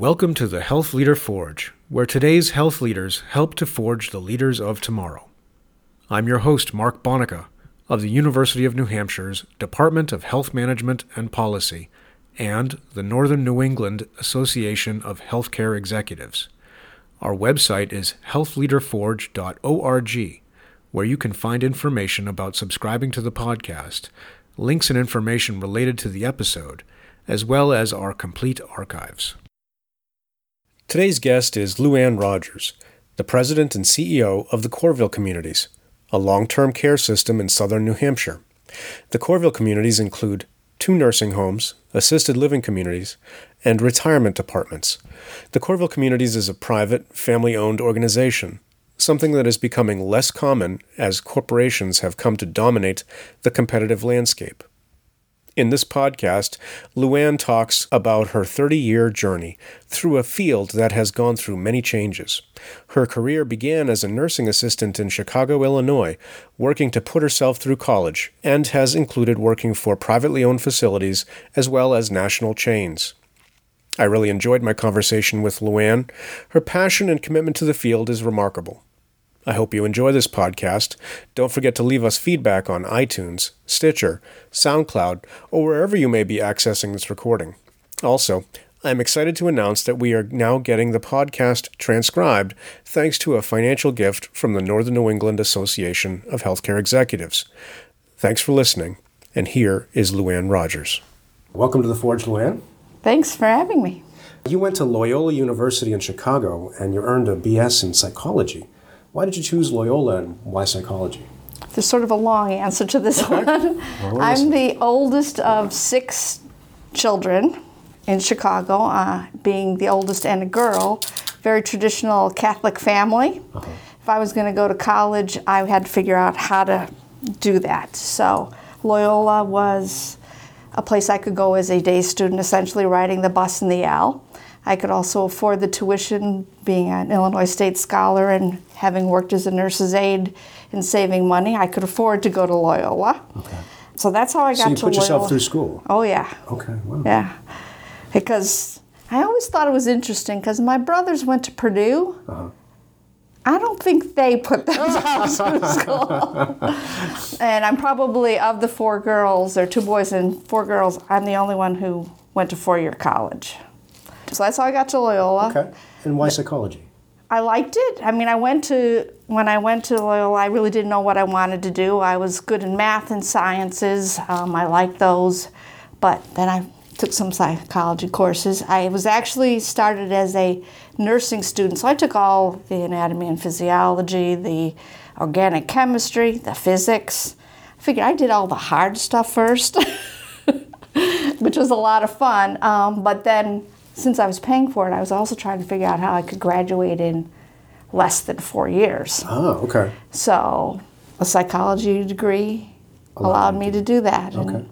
Welcome to the Health Leader Forge, where today's health leaders help to forge the leaders of tomorrow. I'm your host, Mark Bonica, of the University of New Hampshire's Department of Health Management and Policy and the Northern New England Association of Healthcare Executives. Our website is healthleaderforge.org, where you can find information about subscribing to the podcast, links and information related to the episode, as well as our complete archives. Today's guest is Luann Rogers, the president and CEO of the Courville Communities, a long term care system in southern New Hampshire. The Courville communities include two nursing homes, assisted living communities, and retirement apartments. The Courville Communities is a private, family owned organization, something that is becoming less common as corporations have come to dominate the competitive landscape. In this podcast, Luann talks about her 30 year journey through a field that has gone through many changes. Her career began as a nursing assistant in Chicago, Illinois, working to put herself through college, and has included working for privately owned facilities as well as national chains. I really enjoyed my conversation with Luann. Her passion and commitment to the field is remarkable. I hope you enjoy this podcast. Don't forget to leave us feedback on iTunes, Stitcher, SoundCloud, or wherever you may be accessing this recording. Also, I'm excited to announce that we are now getting the podcast transcribed thanks to a financial gift from the Northern New England Association of Healthcare Executives. Thanks for listening, and here is Luann Rogers. Welcome to the Forge, Luann. Thanks for having me. You went to Loyola University in Chicago and you earned a BS in psychology. Why did you choose Loyola and why psychology? There's sort of a long answer to this one. Well, I'm the oldest of six children in Chicago, uh, being the oldest and a girl. Very traditional Catholic family. Uh-huh. If I was going to go to college, I had to figure out how to do that. So Loyola was a place I could go as a day student, essentially riding the bus in the L. I could also afford the tuition, being an Illinois State scholar and having worked as a nurse's aide and saving money. I could afford to go to Loyola. Okay. So that's how I got so you to put Loyola. yourself through school. Oh yeah. Okay. Wow. Yeah, because I always thought it was interesting because my brothers went to Purdue. Uh-huh. I don't think they put themselves through school. and I'm probably of the four girls, or two boys and four girls, I'm the only one who went to four-year college. So that's how I got to Loyola. Okay. And why psychology? I liked it. I mean, I went to when I went to Loyola. I really didn't know what I wanted to do. I was good in math and sciences. Um, I liked those, but then I took some psychology courses. I was actually started as a nursing student, so I took all the anatomy and physiology, the organic chemistry, the physics. I figured I did all the hard stuff first, which was a lot of fun. Um, but then since I was paying for it, I was also trying to figure out how I could graduate in less than four years. Oh, okay. So a psychology degree allowed me to do that. Okay. And,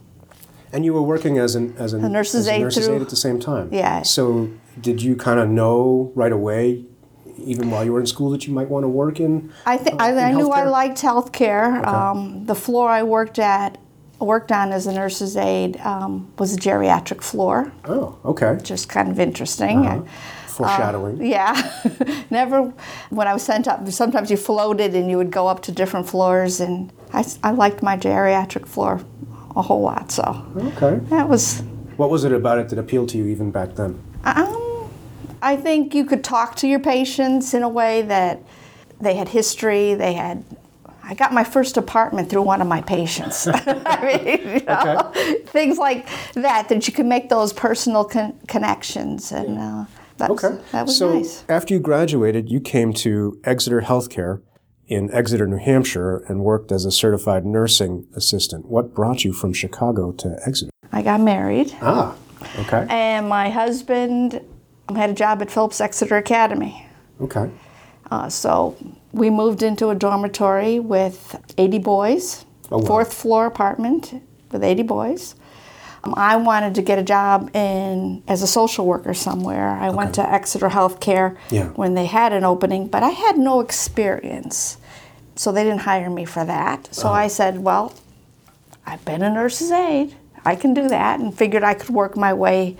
and you were working as an as a, a nurse's, as a aide, nurse's through, aide at the same time. Yeah. So did you kind of know right away, even while you were in school, that you might want to work in? I think uh, I, I knew I liked healthcare. Okay. Um, the floor I worked at worked on as a nurse's aide um, was a geriatric floor. Oh, okay. Just kind of interesting. Uh-huh. Foreshadowing. Uh, yeah. Never, when I was sent up, sometimes you floated and you would go up to different floors, and I, I liked my geriatric floor a whole lot, so. Okay. That was. What was it about it that appealed to you even back then? Um, I think you could talk to your patients in a way that they had history, they had I got my first apartment through one of my patients. I mean, you know, okay. things like that, that you can make those personal con- connections. And uh, okay. that was so nice. after you graduated, you came to Exeter Healthcare in Exeter, New Hampshire, and worked as a certified nursing assistant. What brought you from Chicago to Exeter? I got married. Ah, okay. And my husband had a job at Phillips Exeter Academy. Okay. Uh, so we moved into a dormitory with 80 boys, oh, wow. fourth floor apartment with 80 boys. Um, I wanted to get a job in as a social worker somewhere. I okay. went to Exeter Healthcare yeah. when they had an opening, but I had no experience. So they didn't hire me for that. So uh-huh. I said, well, I've been a nurse's aide. I can do that and figured I could work my way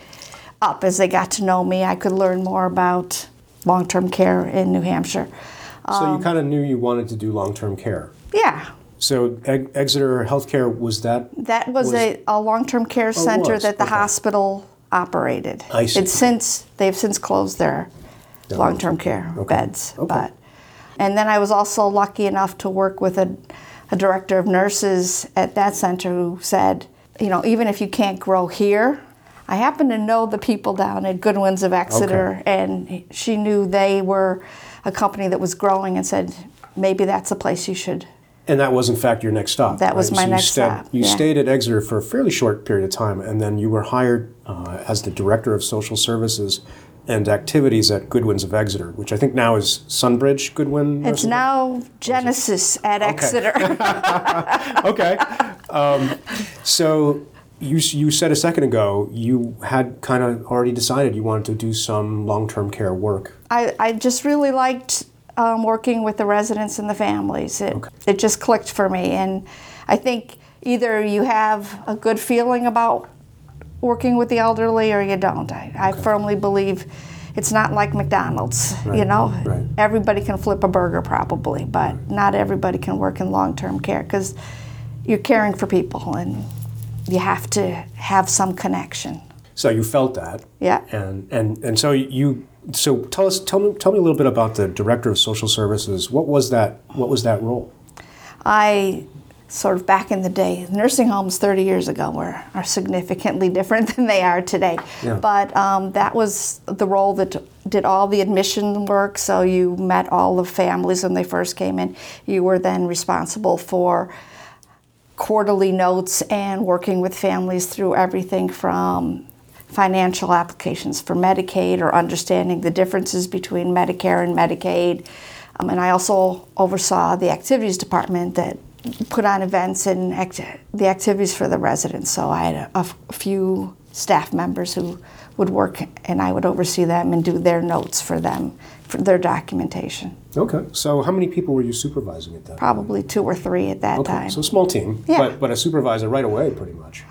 up as they got to know me. I could learn more about long term care in New Hampshire. So Um, you kind of knew you wanted to do long-term care. Yeah, So Eg- Exeter Healthcare was that? that was, a, a long term care center was, that the okay. hospital operated. I see. It's since they've since closed their long term care beds. Okay. But and then I was also lucky enough to work with a, a director of nurses at that center who said, you know, even if you can't grow here, I happen to know the people down at Goodwins of Exeter, and she knew they were a company that was growing, and said maybe that's a place you should. And that was in fact your next stop. That was right? my you next stayed- stop, You yeah. stayed at Exeter for a fairly short period of time, and then you were hired uh, as the director of social services and activities at Goodwin's of Exeter, which I think now is Sunbridge Goodwin. It's now Genesis at Exeter. Home? okay. Um, so you you said a second ago you had kind of already decided you wanted to do some long-term care work. I, I just really liked um, working with the residents and the families. It, it just clicked for me. And I think either you have a good feeling about working with the elderly or you don't. I, I firmly believe it's not like McDonald's, you know? right. Everybody can flip a burger probably, but not everybody can work in long term care because you're caring for people and you have to have some connection. So you felt that. Yeah. And and and so you so tell us tell me tell me a little bit about the director of social services. What was that what was that role? I sort of back in the day, nursing homes 30 years ago were are significantly different than they are today. Yeah. But um, that was the role that did all the admission work. So you met all the families when they first came in. You were then responsible for quarterly notes and working with families through everything from financial applications for Medicaid or understanding the differences between Medicare and Medicaid. Um, and I also oversaw the activities department that put on events and act- the activities for the residents. So I had a, a f- a few staff members who would work and I would oversee them and do their notes for them, for their documentation. Okay. So how many people were you supervising at that? Probably two or three at that Okay. time. So small team, Yeah. but but a supervisor right away pretty much.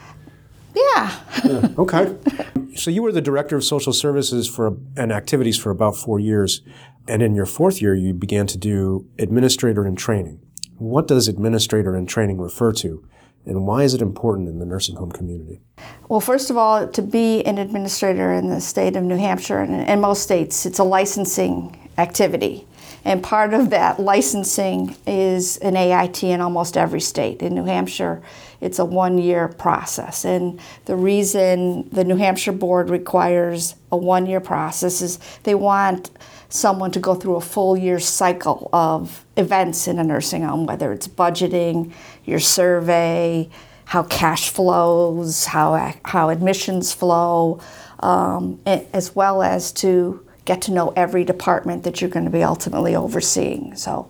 yeah. Yeah. Okay. so you were the director of social services for and activities for about 4 years and in your fourth year you began to do administrator in training. What does administrator in training refer to and why is it important in the nursing home community? Well, first of all, to be an administrator in the state of New Hampshire and most states, it's a licensing activity. And part of that licensing is an AIT in almost every state. In New Hampshire, it's a one year process. And the reason the New Hampshire board requires a one year process is they want someone to go through a full year cycle of events in a nursing home, whether it's budgeting, your survey, how cash flows, how, how admissions flow, um, as well as to get to know every department that you're going to be ultimately overseeing. So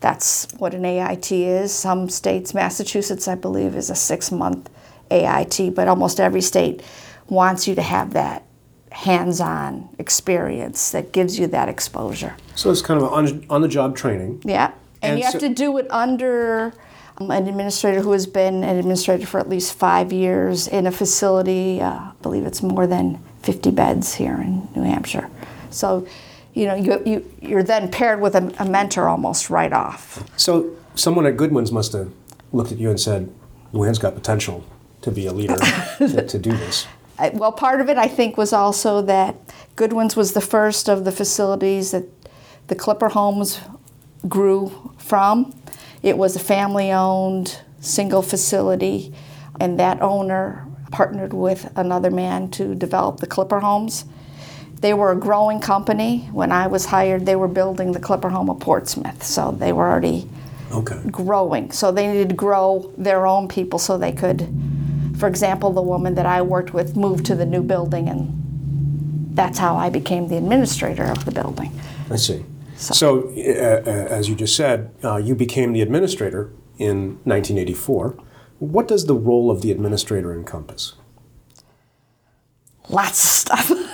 that's what an AIT is. Some states, Massachusetts, I believe, is a six month AIT, but almost every state wants you to have that hands on experience that gives you that exposure. So it's kind of on on the job training. Yeah. And, And you have to do it under um, an administrator who has been an administrator for at least five years in a facility. Uh, I believe it's more than 50 beds here in New Hampshire. So, you know, you, you, you're then paired with a, a mentor almost right off. So someone at Goodwin's must have looked at you and said, Luann's got potential to be a leader to, to do this. I- Well, part of it I think was also that Goodwin's was the first of the facilities that the Clipper Homes grew from. It was a family owned single facility, and that owner partnered with another man to develop the Clipper Homes. They were a growing company. When I was hired, they were building the Clipper Home of Portsmouth, so they were already Okay. growing. So they needed to grow their own people so they could, for example, the woman that I worked with moved to the new building, and that's how I became the administrator of the building. I see. So, uh, uh, as you just said, uh, you became the administrator in 1984. What does the role of the administrator encompass? Lots of stuff.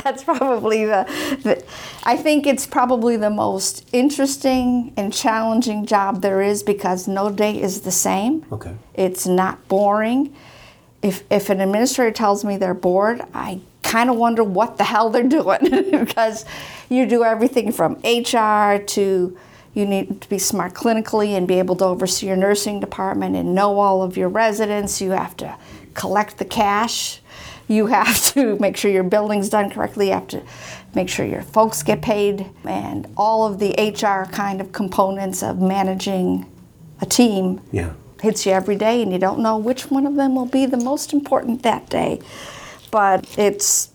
that's probably the, the, I think it's probably the most interesting and challenging job there is because no day is the same. Okay. It's not boring. if, if an administrator tells me they're bored, I kind of wonder what the hell they're doing because you do everything from HR to you need to be smart clinically and be able to oversee your nursing department and know all of your residents. You have to collect the cash. You have to make sure your building's done correctly. You have to make sure your folks get paid and all of the HR kind of components of managing a team Yeah. hits you every day and you don't know which one of them will be the most important that day. But it's,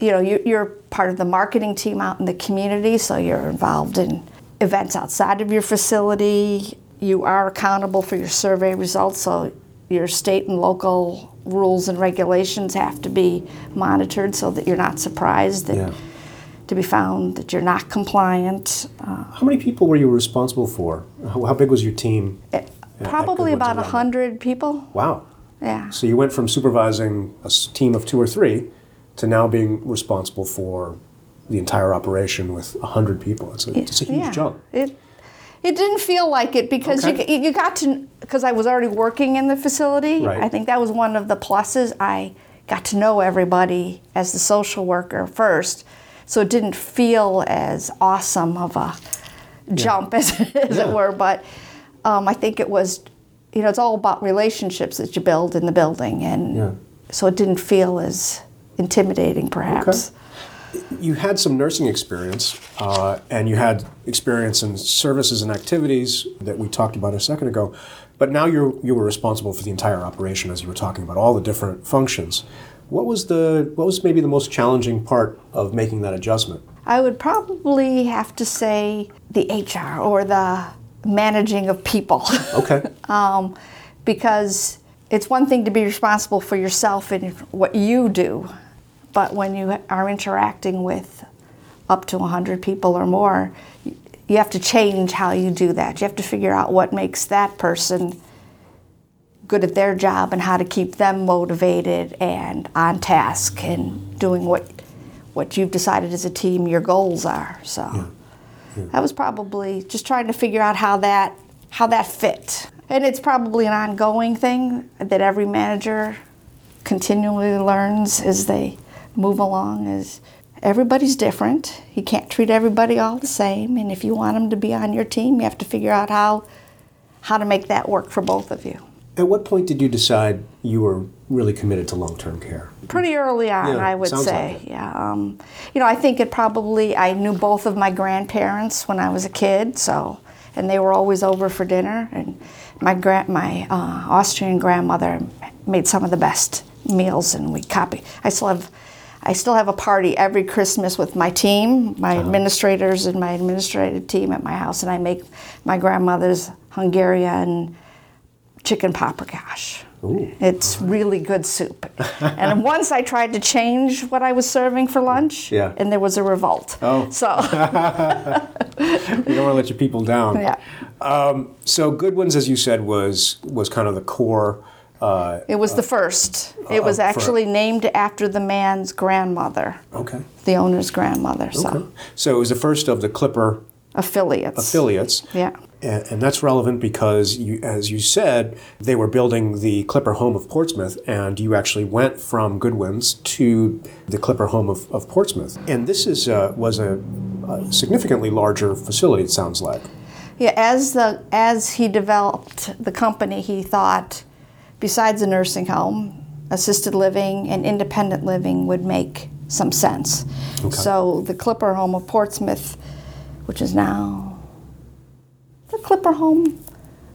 you know, you- you're part of the marketing team out in the community, so you're involved in events outside of your facility. You are accountable for your survey results, so your state and local rules and regulations have to be monitored so that you're not surprised that, Yeah. to be found that you're not compliant. Uh, How many people were you responsible for? How, how big was your team? at probably about level? 100 people. Wow. Yeah. So you went from supervising a team of two or three to now being responsible for the entire operation with 100 people. It's a, it's a huge yeah. jump. It it didn't feel like it because Okay. you you got to because I was already working in the facility. Right. I think that was one of the pluses. I got to know everybody as the social worker first, so it didn't feel as awesome of a jump as, as Yeah. it were. But um, I think it was, you know, it's all about relationships that you build in the building, and Yeah. so it didn't feel as intimidating, perhaps. You had some nursing experience, uh, and you had experience in services and activities that we talked about a second ago. But now you you were responsible for the entire operation, as you were talking about all the different functions. What was the what was maybe the most challenging part of making that adjustment? I would probably have to say the HR or the managing of people. Okay. um, because it's one thing to be responsible for yourself and what you do, but when you are interacting with up to 100 people or more, you have to change how you do that. You have to figure out what makes that person good at their job and how to keep them motivated and on task and doing what what you've decided as a team your goals are. So that was probably just trying to figure out how that how that fit. And it's probably an ongoing thing that every manager continually learns as they move along is everybody's different. You can't treat everybody all the same and if you want them to be on your team, you have to figure out how how to make that work for both of you. At what point did you decide you were really committed to long-term care? Pretty early on, Yeah, I would say. like. Yeah. Um, you know, I think it probably, I knew both of my grandparents when I was a kid, so, and they were always over for dinner. And my, grand, my uh, Austrian grandmother made some of the best meals, and we copy. I still have. I still have a party every Christmas with my team, my Uh-huh. administrators and my administrative team at my house, and I make my grandmother's Hungarian chicken paprikash. Ooh. It's really good soup. and once I tried to change what I was serving for lunch, Yeah. and there was a revolt. Oh. So, You don't want to let your people down. yeah. Um, so Goodwin's, as you said, was was kind of the core. Uh, It was the first. It was uh, for- actually named after the man's grandmother, okay. the owner's grandmother. So, Okay. So it was the first of the Clipper affiliates. affiliates. Yeah. And, and that's relevant because, you, as you said, they were building the Clipper home of Portsmouth, and you actually went from Goodwin's to the Clipper home of, of Portsmouth. And this is uh, was a, a significantly larger facility. It sounds like. Yeah, as the as he developed the company, he thought, besides a nursing home, assisted living and independent living would make some sense. Okay. So the Clipper Home of Portsmouth, which is now the Clipper Home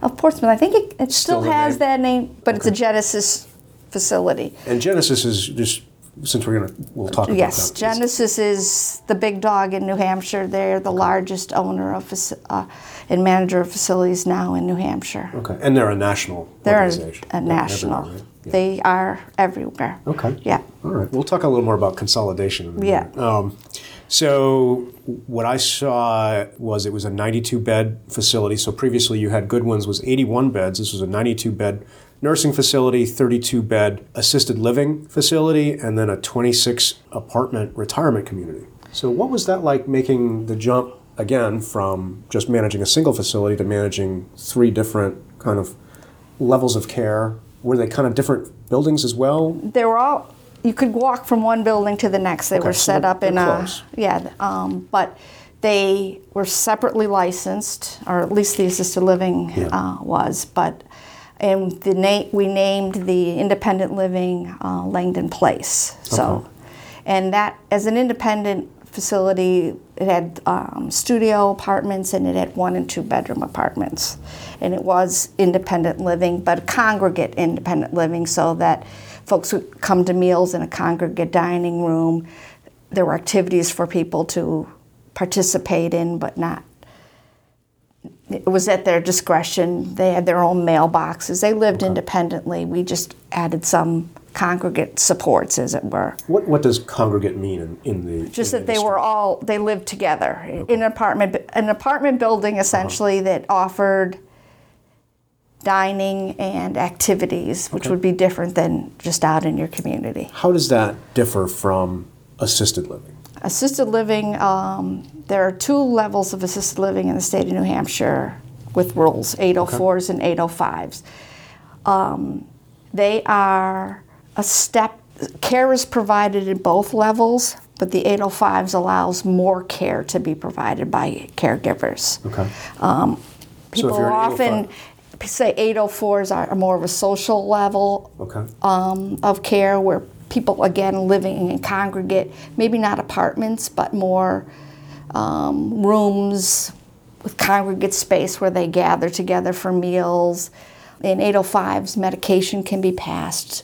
of Portsmouth, I think it, it still, Still has name? that name, but it's a Genesis facility. And Genesis is just since we're gonna we'll talk about it Yes, that. Genesis is the big dog in New Hampshire. They're the largest owner of uh, and manager of facilities now in New Hampshire. Okay, and they're a national They're organization. a Yeah, national. right? Yeah. They are everywhere. Okay. Yeah. All right. We'll talk a little more about consolidation. A Yeah. Um, so what I saw was it was a 92 bed facility. So previously you had Goodwin's was 81 beds. This was a 92 bed nursing facility, 32 bed assisted living facility, and then a 26 apartment retirement community. So what was that like making the jump again from just managing a single facility to managing three different kind of levels of care? Were they kind of different buildings as well? They were all. You could walk from one building to the next. They Okay, were set they're- up in they're a yeah, um, but they were separately licensed, or at least the assisted living Yeah. uh, was. But and the name we named the independent living uh, Langdon Place. So, Okay. and that as an independent facility, it had um, studio apartments and it had one and two bedroom apartments, and it was independent living, but congregate independent living, so that folks would come to meals in a congregate dining room. There were activities for people to participate in, but not it was at their discretion. They had their own mailboxes. They lived independently. We just added some congregate supports, as it were. What, what does congregate mean in, in the Just in that the they were all they lived together in an apartment an apartment building essentially that offered dining and activities, which Okay. would be different than just out in your community. How does that differ from assisted living? Assisted living, um, there are two levels of assisted living in the state of New Hampshire with rules 804s and 805s. Um, they are a step, care is provided in both levels, but the 805s allows more care to be provided by caregivers. Okay. Um, So People you're often say 804s are more of a social level Okay. um, of care where people again living in congregate maybe not apartments but more um, rooms with congregate space where they gather together for meals in 805s medication can be passed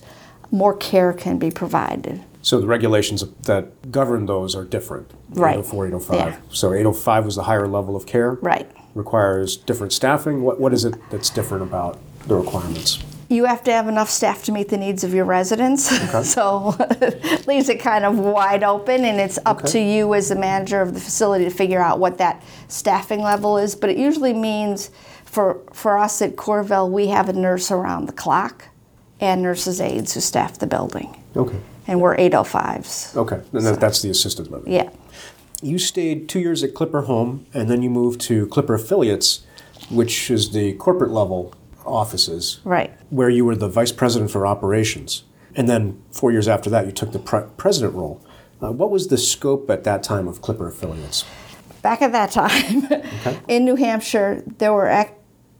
more care can be provided So the regulations that govern those are different. Right. 804, 805. Yeah. So 805 was the higher level of care. right Requires different staffing. What, what is it that's different about the requirements? you have to have enough staff to meet the needs of your residents. Okay. so it leaves it kind of wide open, and it's up Okay. to you as the manager of the facility to figure out what that staffing level is. But it usually means for, for us at Courville, we have a nurse around the clock and nurses' aides who staff the building. Okay. And we're 805s. Okay. And that, that's the assisted living. Yeah. You stayed two years at Clipper Home, and then you moved to Clipper Affiliates, which is the corporate level offices, Right. where you were the vice president for operations. And then four years after that, you took the pre- president role. Uh, what was the scope at that time of Clipper Affiliates? back at that time in New Hampshire, there were ac-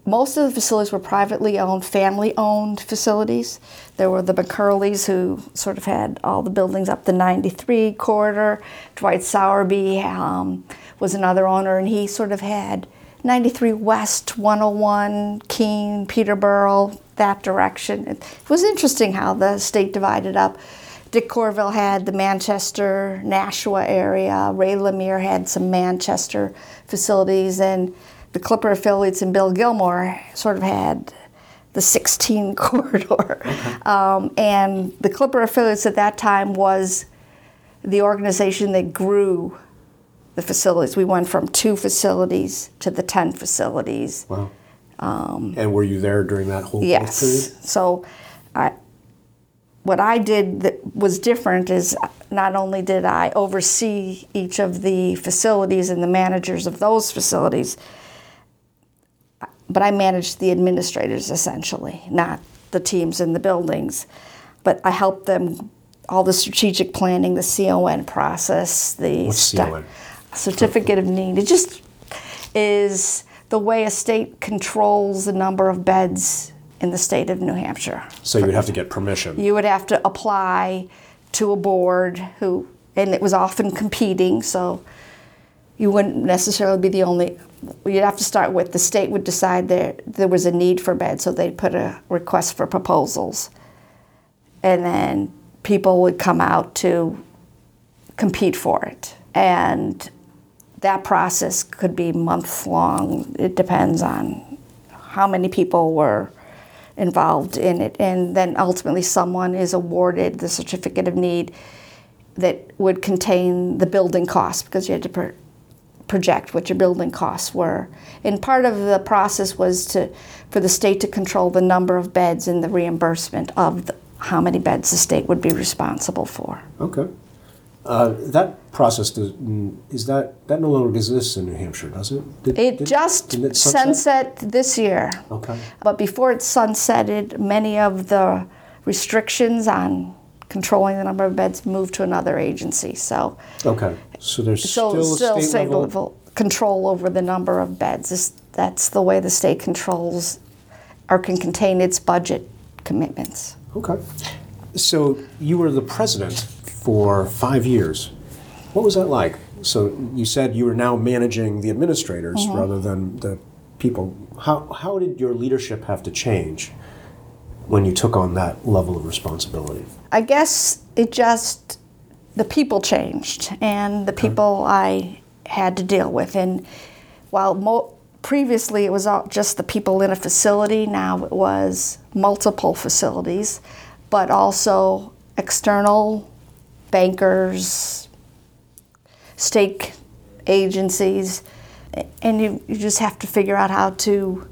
most of the facilities were privately owned, family owned facilities. There were the McCurleys who sort of had all the buildings up the 93 corridor. Dwight Sowerby um, was another owner, and he sort of had 93 West, 101, Keene, Peterborough, that direction. It was interesting how the state divided up. Dick Courville had the Manchester, Nashua area. Ray Lemire had some Manchester facilities, and the Clipper affiliates and Bill Gilmore sort of had the 16 corridor. Um, and the Clipper affiliates at that time was the organization that grew the facilities. We went from two facilities to the 10 facilities. Wow. and were you there during that whole Um, Yes. period? So, I, what I did that was different is not only did I oversee each of the facilities and the managers of those facilities, but I managed the administrators essentially, not the teams in the buildings. But I helped them all the strategic planning, the CON process, the What's CON? certificate of need. It just is the way a state controls the number of beds in the state of New Hampshire. So you would have to get permission. You would have to apply to a board who, and it was often competing, so you wouldn't necessarily be the only. You'd have to start with the state would decide there there was a need for beds, so they'd put a request for proposals, and then people would come out to compete for it, and that process could be months long. It depends on how many people were involved in it, and then ultimately someone is awarded the certificate of need that would contain the building costs because you had to pro- project what your building costs were. And part of the process was to for the state to control the number of beds and the reimbursement of the, how many beds the state would be responsible for. Okay. Uh, that process does, mm, is that that no longer exists in New Hampshire, does it? Did- It did- just it sunset this year. Okay. But before it sunsetted, many of the restrictions on controlling the number of beds moved to another agency. So, Okay, so there's so still a still state level? level control over the number of beds. That's the way the state controls or can contain its budget commitments. Okay. So you were the president for five years. What was that like? So you said you were now managing the administrators Mm-hmm. rather than the people. How, how did your leadership have to change when you took on that level of responsibility? I guess it just the people changed and the uh-huh. people I had to deal with. And while mo- previously it was all just the people in a facility, now it was multiple facilities, but also external bankers, state agencies, and you, you just have to figure out how to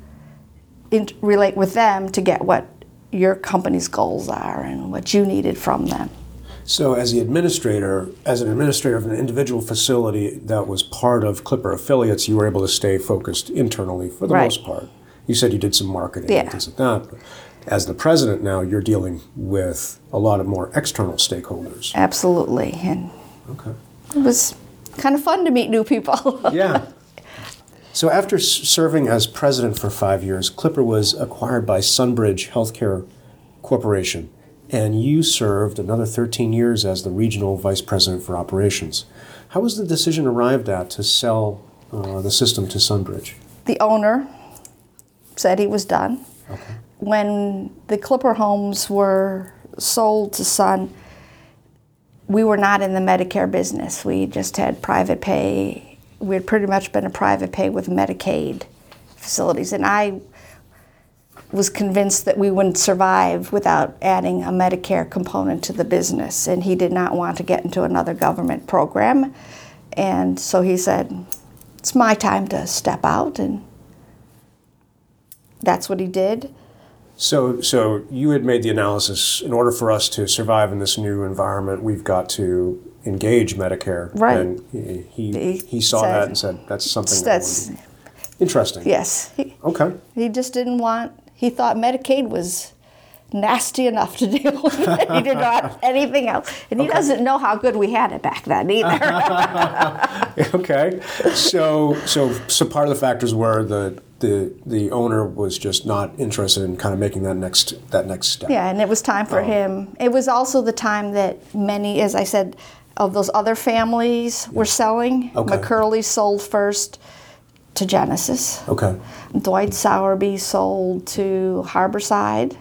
in, relate with them to get what your company's goals are and what you needed from them. So, as the administrator, as an administrator of an individual facility that was part of Clipper affiliates, you were able to stay focused internally for the Right. most part. You said you did some marketing Yeah. and things like that. But as the president now, you're dealing with a lot of more external stakeholders. Absolutely. And Okay. it was kind of fun to meet new people. Yeah. So, after serving as president for five years, Clipper was acquired by Sunbridge Healthcare Corporation, and you served another 13 years as the regional vice president for operations. How was the decision arrived at to sell uh, the system to Sunbridge? the owner said he was done. Okay. When the Clipper homes were sold to Sun, we were not in the Medicare business. We just had private pay. We had pretty much been a private pay with Medicaid facilities. And I was convinced that we wouldn't survive without adding a Medicare component to the business. And he did not want to get into another government program. And so he said, It's my time to step out. And that's what he did. So, so you had made the analysis. In order for us to survive in this new environment, we've got to engage Medicare. Right. And he he, He saw said- that and said, "That's something." That's, be interesting. yes. He, Okay. he just didn't want, he thought Medicaid was nasty enough to deal with it. He didn't want anything else. And he doesn't know how good we had it back then either. okay. So, so, so part of the factors were the the the owner was just not interested in kind of making that next that next step. yeah, and it was time for oh. him. It was also the time that many, as I said, of those other families were selling. Okay. McCurley sold first to Genesis. Okay. Dwight Sowerby sold to Harborside,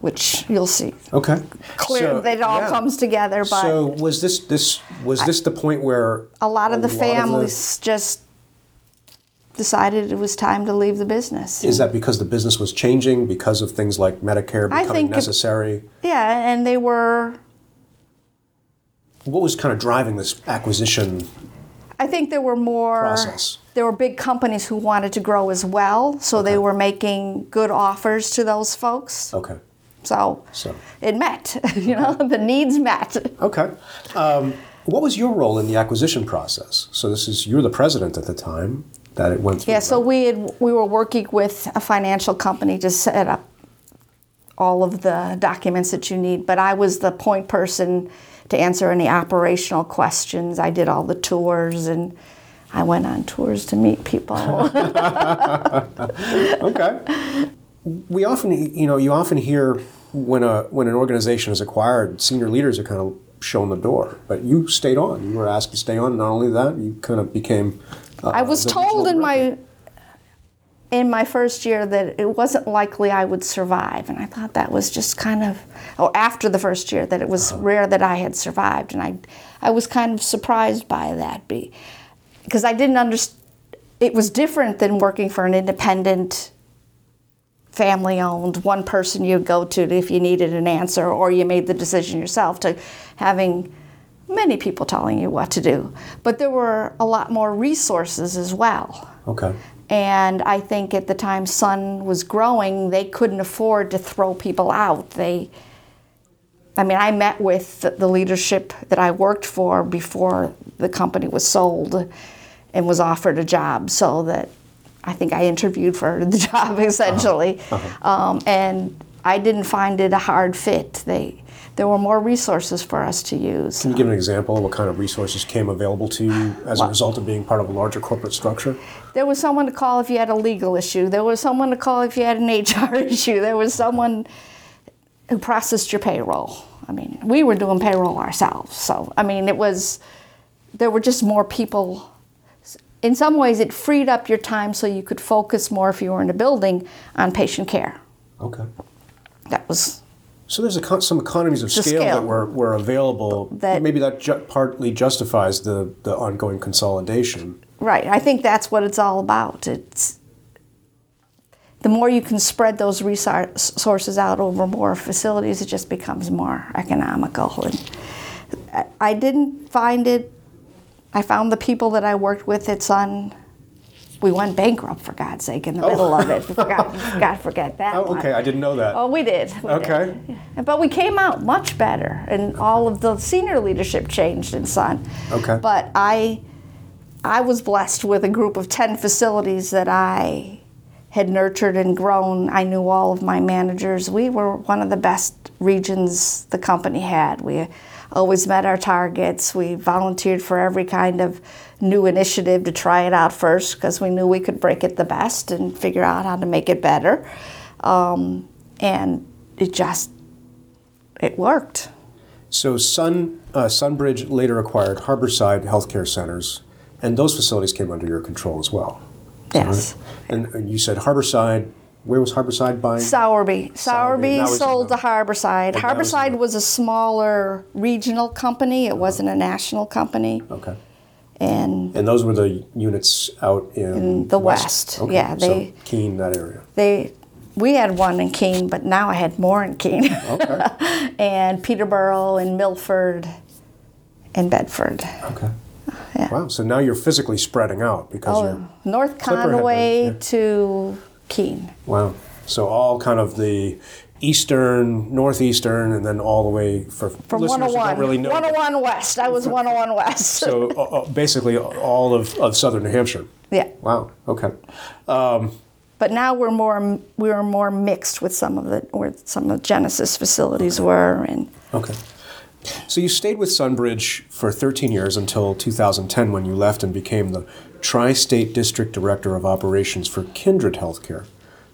which you'll see Okay. clear So, that it all yeah. comes together. But So was this this was this the point where a lot of the lot families just decided it was time to leave the business. is that because the business was changing because of things like Medicare I becoming think it- necessary? yeah, and they were. What was kind of driving this acquisition? I think there were more. Process. There were big companies who wanted to grow as well, so they were making good offers to those folks. Okay. So, So it met. You know, the needs met. okay. Um, what was your role in the acquisition process? So this is you're the president at the time that it went through. Yeah, so we had, we were working with a financial company to set up all of the documents that you need, but I was the point person to answer any operational questions. I did all the tours and I went on tours to meet people. okay. We often, you know, you often hear when a when an organization is acquired, senior leaders are kind of shown the door, but you stayed on. You were asked to stay on. Not only that, you kind of became. Uh, I was told in my in my first year that it wasn't likely I would survive, and I thought that was just kind of, or after the first year that it was uh-huh. rare that I had survived, and I, I was kind of surprised by that, be, because I didn't understand. It was different than working for an independent, family-owned one person you'd go to if you needed an answer, or you made the decision yourself, to having many people telling you what to do. But there were a lot more resources as well. Okay. And I think at the time Sun was growing, they couldn't afford to throw people out. They, I mean, I met with the, leadership that I worked for before the company was sold and was offered a job so that I think I interviewed for the job essentially. Um, and I didn't find it a hard fit. They there were more resources for us to use. Can you give an example of what kind of resources came available to you as a result of being part of a larger corporate structure? There was someone to call if you had a legal issue. There was someone to call if you had an HR issue. There was someone who processed your payroll. I mean, we were doing payroll ourselves. So, I mean, it was, there were just more people. In some ways, it freed up your time so you could focus more if you were in a building on patient care. Okay. That was So there's con- some economies of scale, scale. that were, were available. That- Maybe that ju- partly justifies the, the ongoing consolidation. Right. I think that's what it's all about. It's the more you can spread those resources out over more facilities, it just becomes more economical. And I- didn't find it. I found the people that I worked with it's on We went bankrupt for God's sake in the oh. middle of it. Forgot, forgot, forget that. Oh, one. okay. I didn't know that. Oh, we did. we did. Okay. But we came out much better, and all of the senior leadership changed in Sun. Okay. But I, I was blessed with a group of ten facilities that I had nurtured and grown. I knew all of my managers. We were one of the best regions the company had. We always met our targets. We volunteered for every kind of new initiative to try it out first because we knew we could break it the best and figure out how to make it better. Um, and it just it worked. So Sun, uh, Sunbridge later acquired Harborside Healthcare Centers, and those facilities came under your control as well. Yes. And, and you said Harborside. Where was Harborside buying? Sowerby. Sowerby, Sowerby sold to Harborside. Oh, was Harborside was a smaller regional company. It wasn't a national company. okay. And And those were the units out in, the west. Okay. Yeah, they- so Keene, that area. they we had one in Keene, but now I had more in Keene. Okay. and Peterborough and Milford and Bedford. okay. Yeah. Wow. So now you're physically spreading out because you're Oh, North Clipper had Conway been, yeah. to Keene. wow. So all kind of the eastern, northeastern, and then all the way for From listeners who 101. don't really know. 101 West. I was 101 West. So uh, uh, basically all of, of southern New Hampshire. yeah. Wow. Okay. But now we're more we were more mixed with some of the where some of the Genesis facilities were and Okay. So you stayed with Sunbridge for 13 years until 2010 when you left and became the Tri-State District Director of Operations for Kindred Healthcare.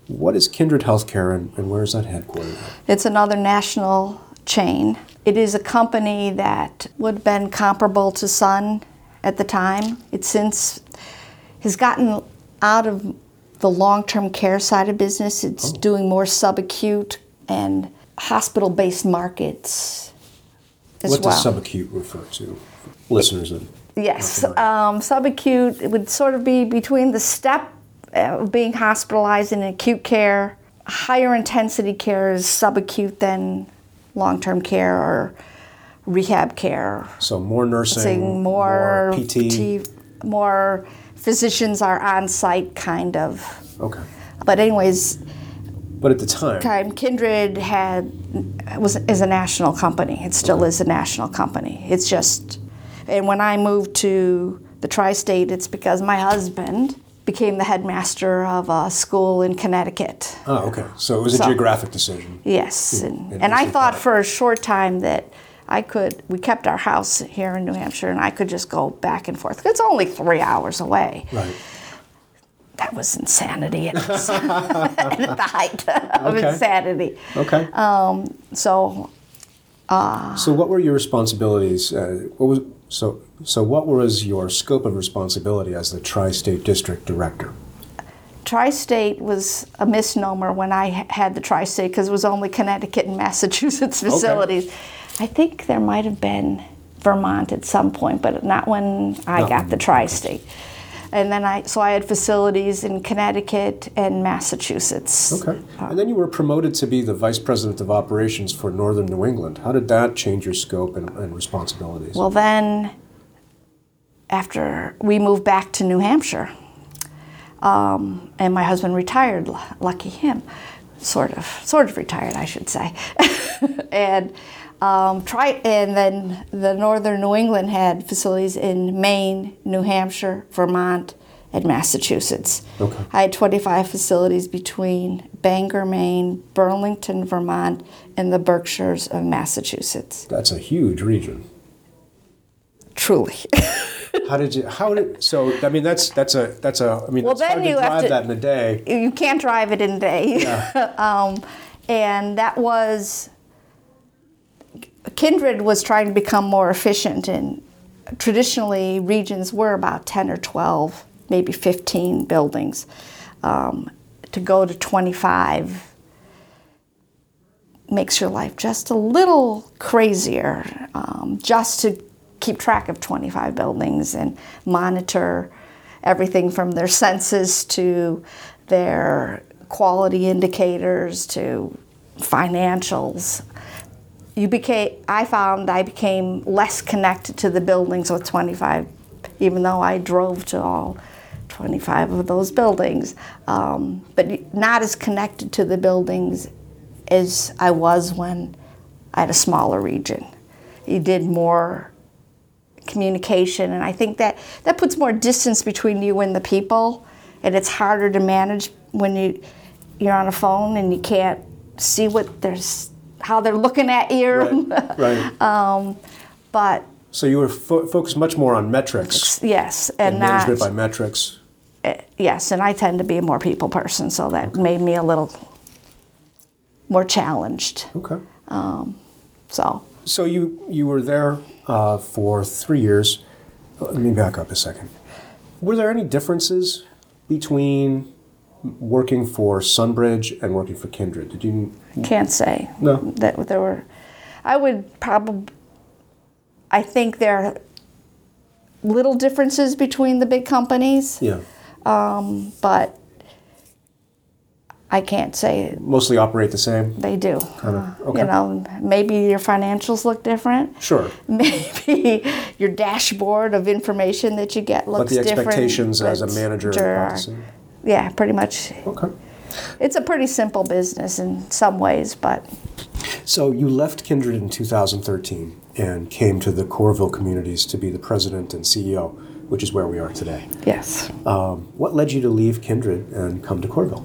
What is Kindred Healthcare and, and where is that headquartered? It's another national chain. It is a company that would have been comparable to Sun at the time. It since has gotten out of the long-term care side of business. It's oh. doing more subacute and hospital-based markets as what well. does subacute refer to? Listeners Yes, um, subacute it would sort of be between the step of being hospitalized in acute care. Higher intensity care is subacute than long-term care or rehab care. so more nursing, Saying more PT. more physicians are on site, kind of. Okay. But anyways, But at the time, time Kindred had was is a national company. It still is a national company. It's just, and when I moved to the tri-state, it's because my husband became the headmaster of a school in Connecticut. oh, okay. So it was a So- geographic decision. Yes, hmm. and, and and I thought for a short time that I could. We kept our house here in New Hampshire, and I could just go back and forth. It's only three hours away. Right. That was insanity at, its- at the height of Okay. insanity. Okay. So So, what were your responsibilities? Uh, what was so? So, what was your scope of responsibility as the Tri-State District Director? Tri-State was a misnomer when I had the Tri-State because it was only Connecticut and Massachusetts facilities. Okay. I think there might have been Vermont at some point, but not when I Not got the Tri-State. And then I, so I had facilities in Connecticut and Massachusetts. Okay. And then you were promoted to be the Vice President of Operations for Northern New England. How did that change your scope and, and responsibilities? Well, then, after we moved back to New Hampshire, um, and my husband retired, lucky him, sort of, sort of retired, I should say, and um, try, and then the Northern New England had facilities in Maine, New Hampshire, Vermont, and Massachusetts. Okay. I had 25 facilities between Bangor, Maine, Burlington, Vermont, and the Berkshires of Massachusetts. That's a huge region. Truly. How did you? How did? So I mean, that's that's a that's a. I mean, Well, it's then hard to you have drive to- that in a day. you can't drive it in a day. um, and that was Kindred was trying to become more efficient, and traditionally regions were about 10 or 12, maybe 15 buildings. Um, to go to 25 makes your life just a little crazier um, just to keep track of 25 buildings and monitor everything from their census to their quality indicators to financials you became i found i became less connected to the buildings with 25 even though i drove to all 25 of those buildings. Um, but not as connected to the buildings as i was when i had a smaller region. You did more communication and i think that that puts more distance between you and the people and it's harder to manage when you you're on a phone and you can't see what there's how they're looking at you Right. right. um, but so you were fo- focused much more on metrics yes and, and not management by metrics. yes and i tend to be a more people person so that made me a little more challenged Okay. so So you you were there uh, for three years. Let me back up a second. Were there any differences between working for Sunbridge and working for Kindred? Did you? can't say No. that there were i would probably i think there are little differences between the big companies Yeah. um, but i can't say Mostly operate the same. they do Kinda, Uh, okay. you know maybe your financials look different Sure. maybe your dashboard of information that you get looks different. But the different expectations as a manager are are- the same. Yeah pretty much Okay. it's a pretty simple business in some ways but So you left Kindred in 2013 and came to the Courville Communities to be the president and CEO, which is where we are today. yes Um, what led you to leave Kindred and come to Courville?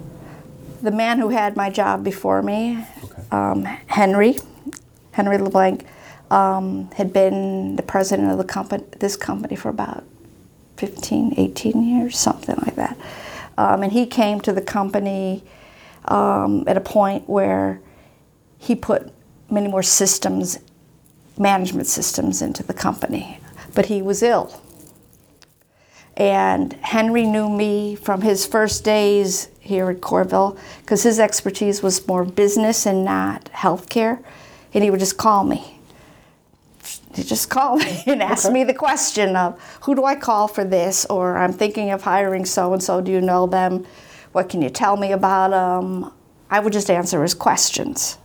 the man who had my job before me, Okay. um, Henry, Henry LeBlanc, um, had been the president of the company, this company for about 15, 18 years, something like that. Um, and he came to the company um, at a point where he put many more systems, management systems into the company, but he was ill. And Henry knew me from his first days here at Courville because his expertise was more business and not healthcare. And he would just call me. He'd just call me and ask Okay. me the question of who do I call for this? Or I'm thinking of hiring so and so. Do you know them? What can you tell me about them? I would just answer his questions.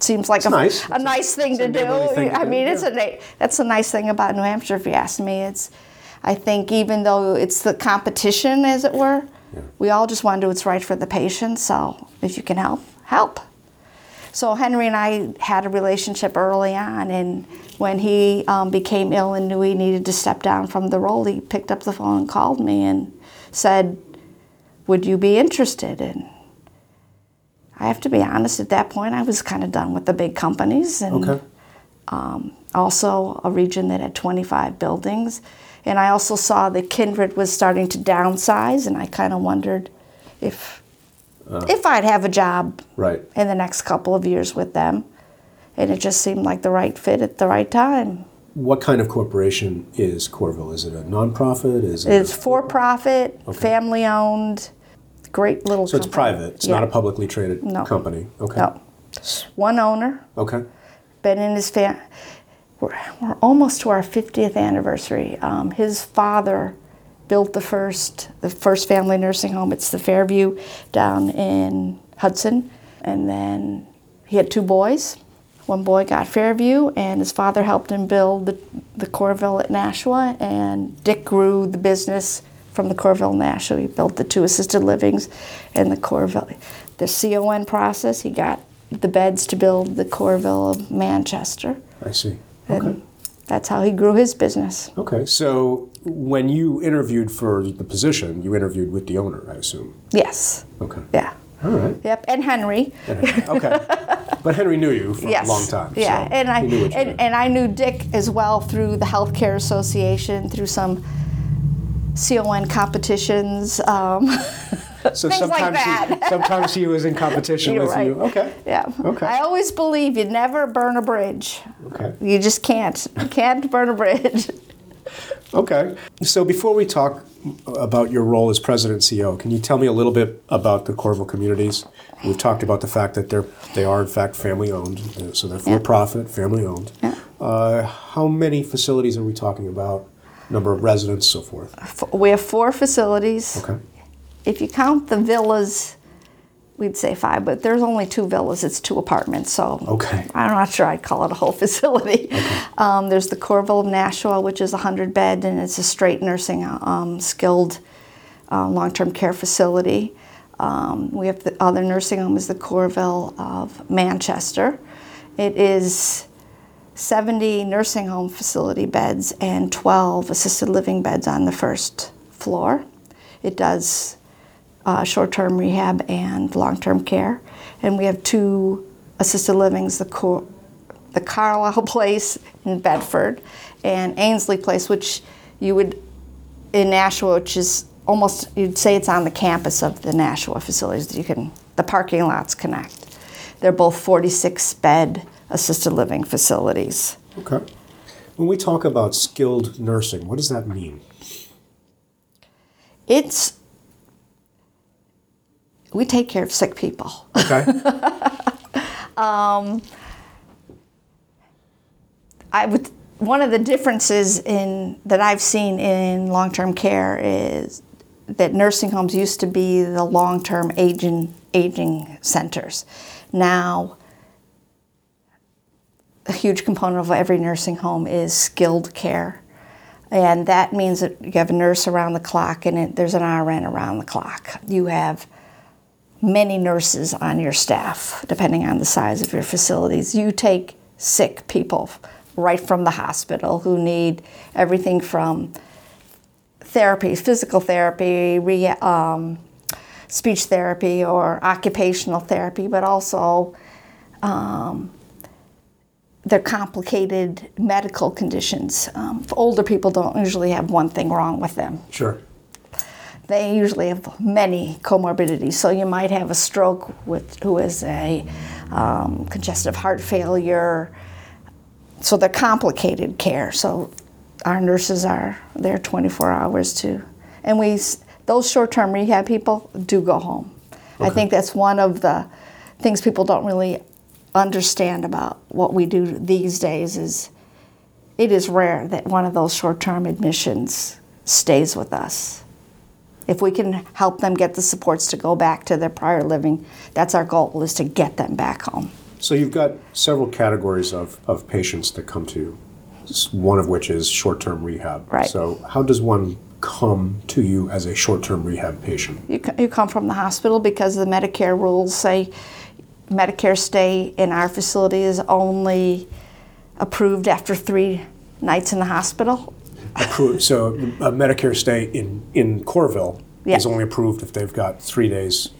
Seems like a nice. a nice thing to do. thing to I do, mean, it's yeah. a that's a nice thing about New Hampshire, if you ask me. It's, I think, even though it's the competition, as it were, we all just want to do what's right for the patient. So if you can help, help. So Henry and I had a relationship early on, and when he um, became ill and knew he needed to step down from the role, he picked up the phone and called me and said, "Would you be interested?" And I have to be honest. At that point, I was kind of done with the big companies, and Okay. also a region that had 25 buildings. And I also saw that Kindred was starting to downsize, and I kind of wondered if if I'd have a job Right. in the next couple of years with them. And it just seemed like the right fit at the right time. What kind of corporation is Courville? Is it a nonprofit? Is it? It's for profit, Okay. family owned, great little so it's private. It's Yeah. not a publicly traded No. company. Okay. No. One owner, Okay. been in his fam. We're, we're almost to our 50th anniversary. Um, his father built the first the first family nursing home. It's the Fairview down in Hudson, and then he had two boys. One boy got Fairview, and his father helped him build the, the Courville at Nashua. And Dick grew the business from the Courville Nashua. He built the two assisted livings and the Courville, the CON process. He got the beds to build the Courville of Manchester. I see. Okay. And That's how he grew his business. Okay, so when you interviewed for the position, you interviewed with the owner, I assume. Yes. Okay. Yeah. All right. Yep. And Henry. Okay. but Henry knew you for yes. a long time. Yeah. so and I knew and, and I knew Dick as well through the Healthcare Association, through some CON competitions. Um, so things like sometimes that. He, sometimes he was in competition You're with right. you. Okay. yeah. Okay. I always believe you never burn a bridge. Okay. You just can't. You can't burn a bridge. Okay. So before we talk about your role as president CEO, can you tell me a little bit about the Courville communities? We've talked about the fact that they're they are in fact family owned, so they're for profit, family owned. Yeah. Uh, how many facilities are we talking about? Number of residents, so forth. We have four facilities. Okay. If you count the villas, we'd say five, but there's only two villas. It's two apartments, so Okay. I'm not sure I'd call it a whole facility. Um, there's the Courville of Nashua, which is a 100 bed, and it's a straight nursing, um, skilled uh, long-term care facility. Um, we have the other nursing home is the Courville of Manchester. It is 70 nursing home facility beds and 12 assisted living beds on the first floor. It does uh, short-term rehab and long-term care, and we have two assisted livings: the Cor- the Carlisle Place in Bedford, and Ainsley Place, which you would in Nashua, which is almost you'd say it's on the campus of the Nashua facilities. You can the parking lots connect. They're both 46 bed assisted living facilities. Okay. When we talk about skilled nursing, what does that mean? It's we take care of sick people. Okay. Um, I would one of the differences in that I've seen in long-term care is that nursing homes used to be the long-term aging aging centers. Now a huge component of every nursing home is skilled care. And that means that you have a nurse around the clock and it, there's an RN around the clock. You have many nurses on your staff, depending on the size of your facilities. You take sick people right from the hospital who need everything from therapy, physical therapy, re, um, speech therapy, or occupational therapy, but also um, they're complicated medical conditions. Um, older people don't usually have one thing wrong with them sure. They usually have many comorbidities. So you might have a stroke with who is a um, congestive heart failure. So they're complicated care. So our nurses are there 24 hours too, and we those short-term rehab people do go home. I think that's one of the things people don't really understand about what we do these days is it is rare that one of those short-term admissions stays with us if we can help them get the supports to go back to their prior living, that's our goal is to get them back home. So you've got several categories of, of patients that come to you, one of which is short-term rehab. Right. So how does one come to you as a short-term rehab patient? You, you come from the hospital because the Medicare rules say Medicare stay in our facility is only approved after three nights in the hospital. Approved, so a Medicare stay in, in Courville Yeah. is only approved if they've got three days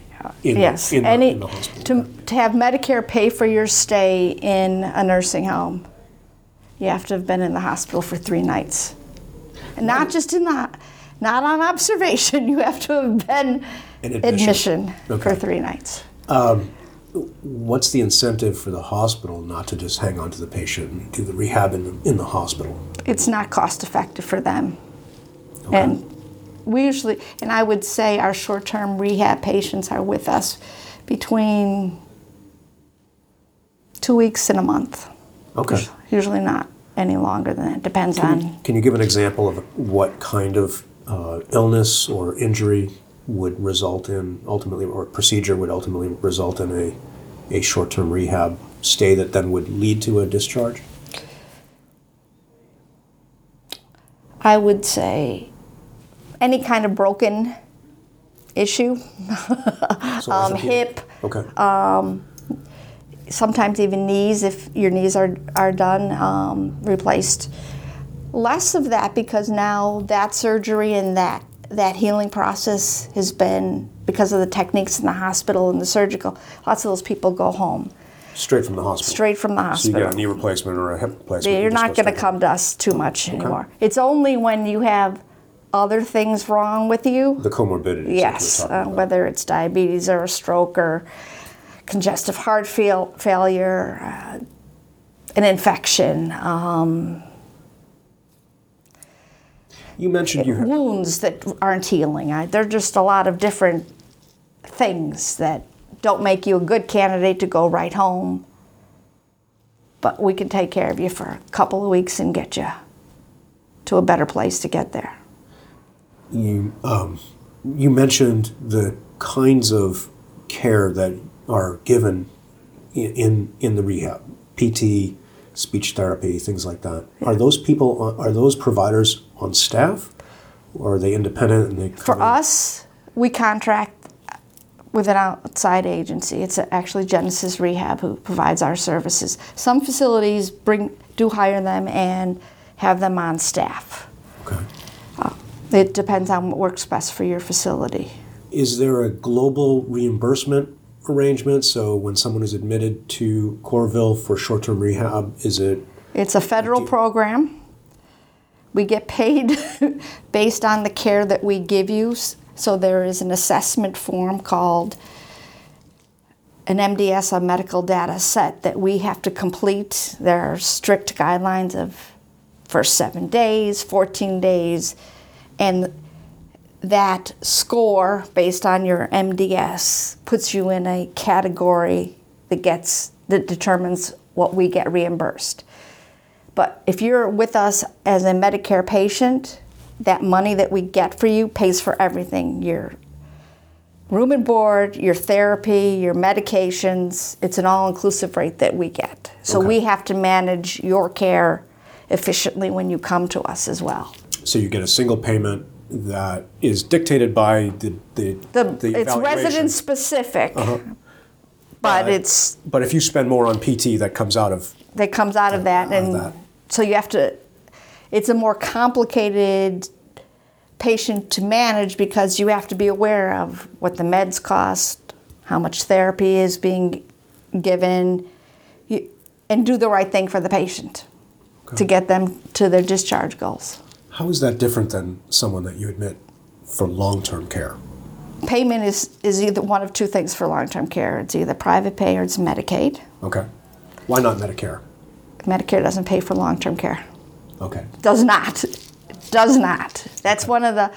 in, yes, in, the, any in the hospital. to, to have Medicare pay for your stay in a nursing home, you have to have been in the hospital for three nights, and not just in the, not on observation. You have to have been In admission. for Okay. three nights. Um, What's the incentive for the hospital not to just hang on to the patient and do the rehab in the, in the hospital? It's not cost effective for them, and we usually, and I would say our short-term rehab patients are with us between two weeks and a month. Okay. Usually not any longer than that. Depends on. Can you give an example of what kind of uh, illness or injury would result in ultimately, or procedure would ultimately result in a, a short term rehab stay that then would lead to a discharge? I would say any kind of broken issue, So um, hip, Okay. sometimes even knees if your knees are, are done, um, replaced. Less of that because now that surgery and that that healing process has been because of the techniques in the hospital and the surgical. Lots of those people go home Straight from the hospital. straight from the hospital. So you got a knee replacement or a hip replacement. You're not going to come to us too much anymore. It's only when you have other things wrong with you. The comorbidities. Yes, uh, whether it's diabetes or a stroke or congestive heart fail, failure, uh, an infection, um, You mentioned you wounds that aren't healing. I, there are just a lot of different things that don't make you a good candidate to go right home. But we can take care of you for a couple of weeks and get you to a better place to get there. You, um, you mentioned the kinds of care that are given in, in, in the rehab PT, speech therapy, things like that. Are those people, are those providers on staff? Or are they independent and they For us, we contract with an outside agency. It's actually Genesis Rehab who provides our services. Some facilities bring do hire them and have them on staff. Okay. Uh, it depends on what works best for your facility. Is there a global reimbursement arrangement? So when someone is admitted to Courville for short-term rehab, is it It's a federal program. We get paid based on the care that we give you. So there is an assessment form called an MDS, a medical data set that we have to complete. There are strict guidelines of first seven days, 14 days, and that score based on your MDS puts you in a category that gets that determines what we get reimbursed. But if you're with us as a Medicare patient, that money that we get for you pays for everything. Your room and board, your therapy, your medications, it's an all-inclusive rate that we get. So Okay. we have to manage your care efficiently when you come to us as well. So you get a single payment that is dictated by the the, The, the it's resident specific, but Uh, it's But if you spend more on PT, that comes out of that comes out of that, of and that. So you have to. It's a more complicated patient to manage because you have to be aware of what the meds cost, how much therapy is being given, you, and do the right thing for the patient to get them to their discharge goals. how is that different than someone that you admit for long-term care? Payment is, is either one of two things for long term care it's either private pay or it's Medicaid. Okay. Why not Medicare? Medicare doesn't pay for long term care. Okay. Does not. Does not. That's one of the,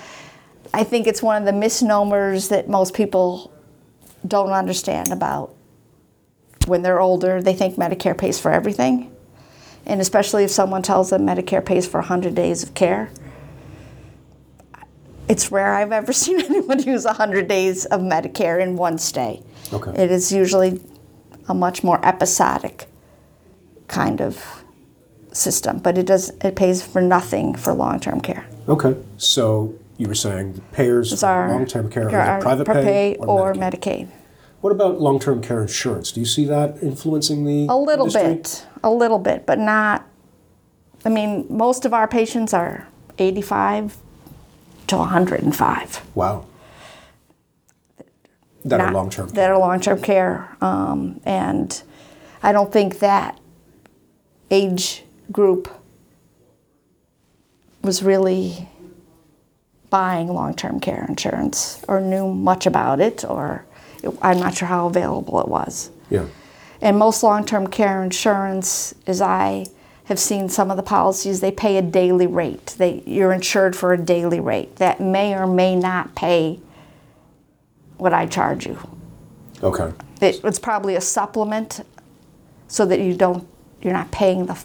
I think it's one of the misnomers that most people don't understand about when they're older. They think Medicare pays for everything. And especially if someone tells them Medicare pays for 100 days of care. It's rare I've ever seen anyone use 100 days of Medicare in one stay. Okay. It is usually a much more episodic kind of system, but it does it pays for nothing for long-term care. Okay. So you were saying the payers It's for our long-term care are private pay, pay, or Medicaid. Medicaid. What about long-term care insurance? Do you see that influencing the A little industry? bit, a little bit, but not. I mean, most of our patients are 85 to 105. Wow. That are long-term care. That are long-term care, um, and I don't think that age group was really buying long-term care insurance or knew much about it, or I'm not sure how available it was. Yeah. And most long-term care insurance, as I have seen some of the policies, they pay a daily rate. They, you're insured for a daily rate that may or may not pay what I charge you. Okay. It, it's probably a supplement, so that you don't, you're not paying the,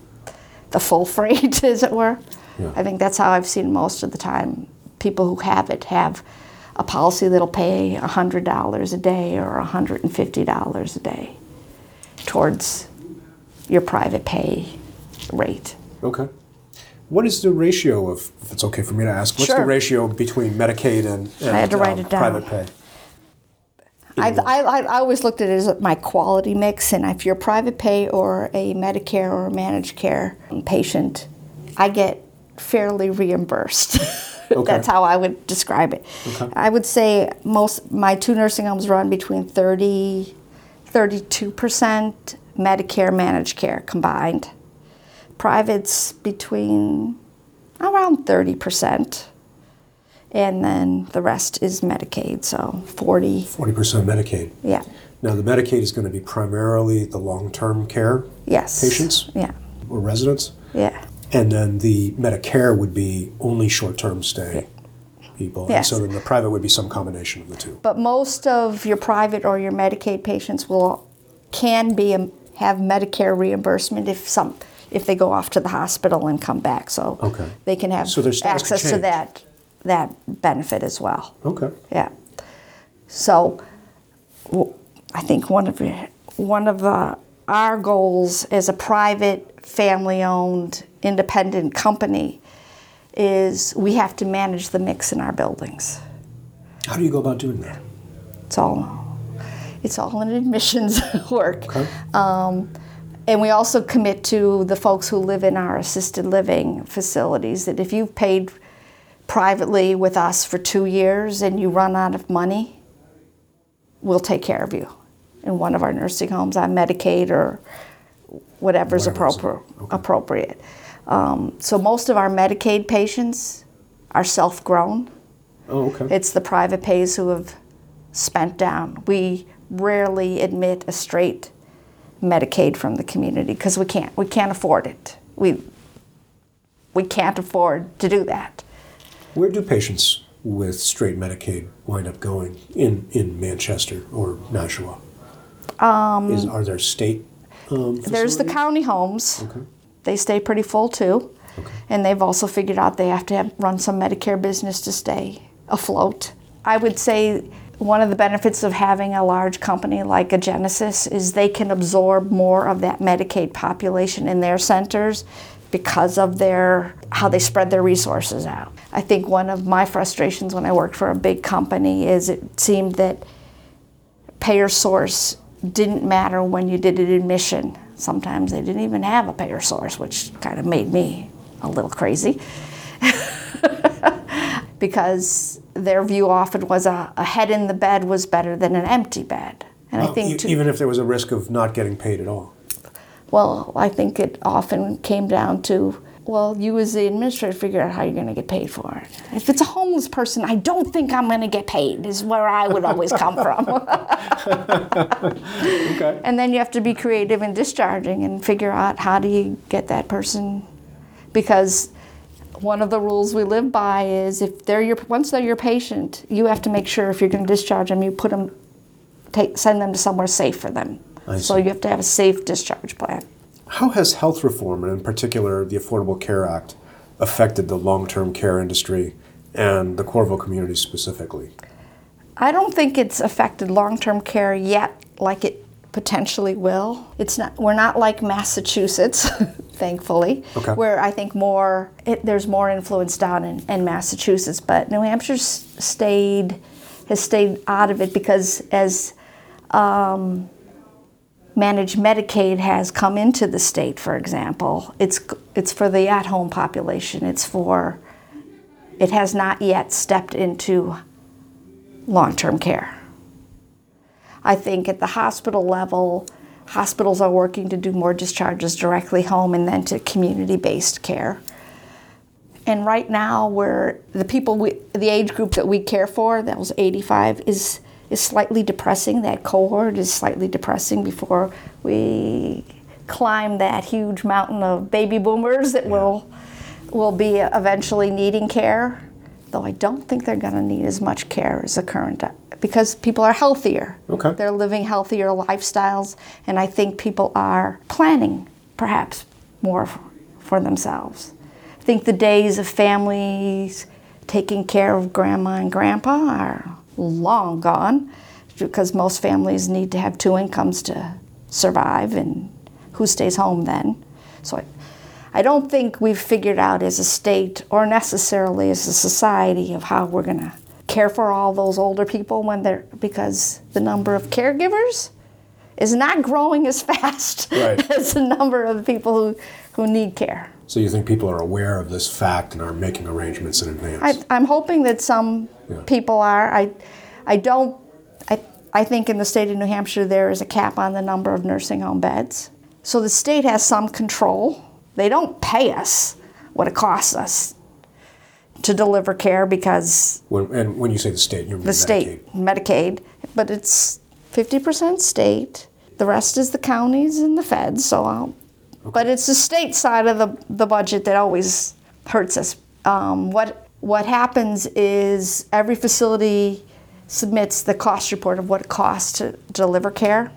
the full freight, as it were. Yeah. I think that's how I've seen most of the time. People who have it have a policy that'll pay $100 a day or $150 a day towards your private pay rate. Okay. What is the ratio of, if it's okay for me to ask, what's the ratio between Medicaid and, and had to write um, it down. private pay? I, I, I always looked at it as my quality mix, and if you're a private pay or a Medicare or a managed care patient, I get fairly reimbursed. Okay. That's how I would describe it. Okay. I would say most my two nursing homes run between 30 32% Medicare managed care combined. Privates between around 30%. And then the rest is Medicaid, so 40. 40% Medicaid. Yeah. Now, the Medicaid is going to be primarily the long term care yes. patients? Yeah. Or residents? Yeah. And then the Medicare would be only short term stay yeah. people. Yes. And so then the private would be some combination of the two. But most of your private or your Medicaid patients will can be um, have Medicare reimbursement if some if they go off to the hospital and come back. So okay. they can have so access to that that benefit as well. Okay. Yeah. So I think one of one of uh, our goals as a private, family-owned, independent company is we have to manage the mix in our buildings. How do you go about doing that? It's all it's all in admissions work. Okay. Um, and we also commit to the folks who live in our assisted living facilities that if you've paid privately with us for two years and you run out of money, we'll take care of you in one of our nursing homes on Medicaid or whatever's appropriate. Okay. appropriate. Um, so most of our Medicaid patients are self-grown. Oh, okay. It's the private pays who have spent down. We rarely admit a straight Medicaid from the community because we can't. We can't afford it. We we can't afford to do that. Where do patients with straight Medicaid wind up going in, in Manchester or Nashua? Um, Is, are there state um, There's the county homes. Okay. They stay pretty full too. Okay. And they've also figured out they have to have, run some Medicare business to stay afloat. I would say one of the benefits of having a large company like a Genesis is they can absorb more of that Medicaid population in their centers because of their how they spread their resources out. I think one of my frustrations when I worked for a big company is it seemed that payer source didn't matter when you did an admission. Sometimes they didn't even have a payer source, which kind of made me a little crazy. because their view often was a, a, head in the bed was better than an empty bed. And well, I think to, even if there was a risk of not getting paid at all. Well, I think it often came down to well, you as the administrator figure out how you're going to get paid for it. If it's a homeless person, I don't think I'm going to get paid. Is where I would always come from. okay. And then you have to be creative in discharging and figure out how do you get that person, because one of the rules we live by is if they're your once they're your patient, you have to make sure if you're going to discharge them, you put them, take send them to somewhere safe for them. So you have to have a safe discharge plan. How has health reform, and in particular the Affordable Care Act, affected the long term care industry and the Courville community specifically? I don't think it's affected long term care yet like it potentially will. It's not we're not like Massachusetts, thankfully, okay. where I think more it, there's more influence down in, in Massachusetts, but New Hampshire stayed has stayed out of it because as um, managed Medicaid has come into the state, for example, it's, it's for the at home population. It's for, it has not yet stepped into long term care. I think at the hospital level, hospitals are working to do more discharges directly home and then to community based care. And right now, where the people, we, the age group that we care for, that was 85, is is slightly depressing. That cohort is slightly depressing before we climb that huge mountain of baby boomers that will will be eventually needing care. Though I don't think they're going to need as much care as the current because people are healthier. Okay. They're living healthier lifestyles, and I think people are planning perhaps more for themselves. I think the days of families taking care of grandma and grandpa are long gone because most families need to have two incomes to survive, and who stays home then? So I, I don't think we've figured out as a state or necessarily as a society of how we're going to care for all those older people when they're because the number of caregivers is not growing as fast right. as the number of people who, who need care. So you think people are aware of this fact and are making arrangements in advance? I, I'm hoping that some Yeah. people are. I, I don't. I, I think in the state of New Hampshire there is a cap on the number of nursing home beds. So the state has some control. They don't pay us what it costs us to deliver care because When, and when you say the state, you mean the Medicaid. state Medicaid, but it's 50% state. The rest is the counties and the feds. So, I'll, but it's the state side of the, the budget that always hurts us. Um, what what happens is every facility submits the cost report of what it costs to deliver care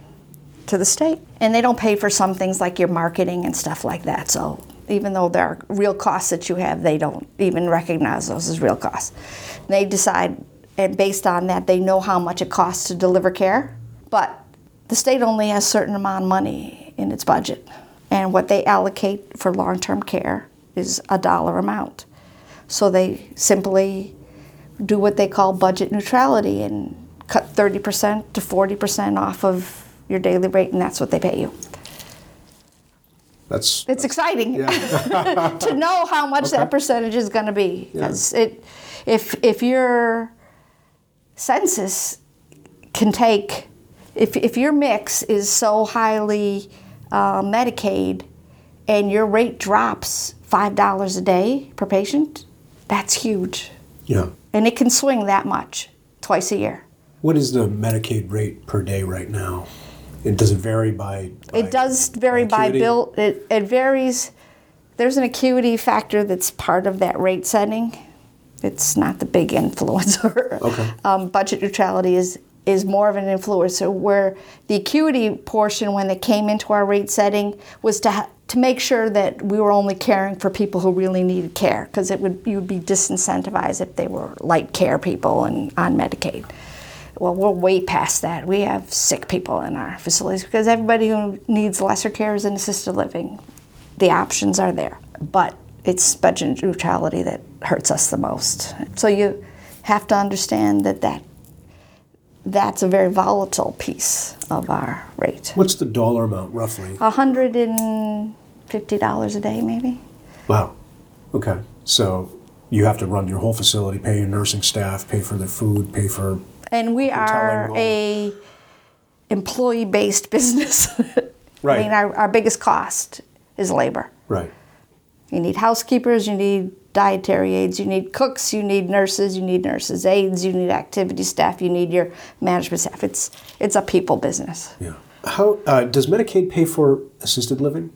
to the state, and they don't pay for some things like your marketing and stuff like that. So even though there are real costs that you have, they don't even recognize those as real costs. They decide, and based on that, they know how much it costs to deliver care. But the state only has a certain amount of money in its budget, and what they allocate for long-term care is a dollar amount. So they simply do what they call budget neutrality and cut 30% to 40% off of your daily rate, and that's what they pay you. That's It's exciting to know how much that percentage is going to be because it, if if your census can take, if if your mix is so highly uh, Medicaid, and your rate drops five dollars a day per patient, that's huge, yeah. and it can swing that much twice a year. What is the Medicaid rate per day right now? It does it vary by? by It does vary by acuity? bill. It, it varies. There's an acuity factor that's part of that rate setting. It's not the big influencer. Okay. Um, budget neutrality is is more of an influencer. Where the acuity portion, when they came into our rate setting, was to ha- to make sure that we were only caring for people who really needed care, because it would you would be disincentivized if they were light care people and on Medicaid. Well, we're way past that. We have sick people in our facilities because everybody who needs lesser care is in assisted living. The options are there, but it's budget neutrality that hurts us the most. So you have to understand that, that that's a very volatile piece of our rate. What's the dollar amount roughly? $150 a day, maybe? Wow. Okay. So you have to run your whole facility, pay your nursing staff, pay for their food, pay for. And we are a employee-based business. Right. I mean, our, our biggest cost is labor. Right. You need housekeepers, you need dietary aides, you need cooks, you need nurses, you need nurses aides, you need activity staff, you need your management staff. It's it's a people business. Yeah. How uh, does Medicaid pay for assisted living?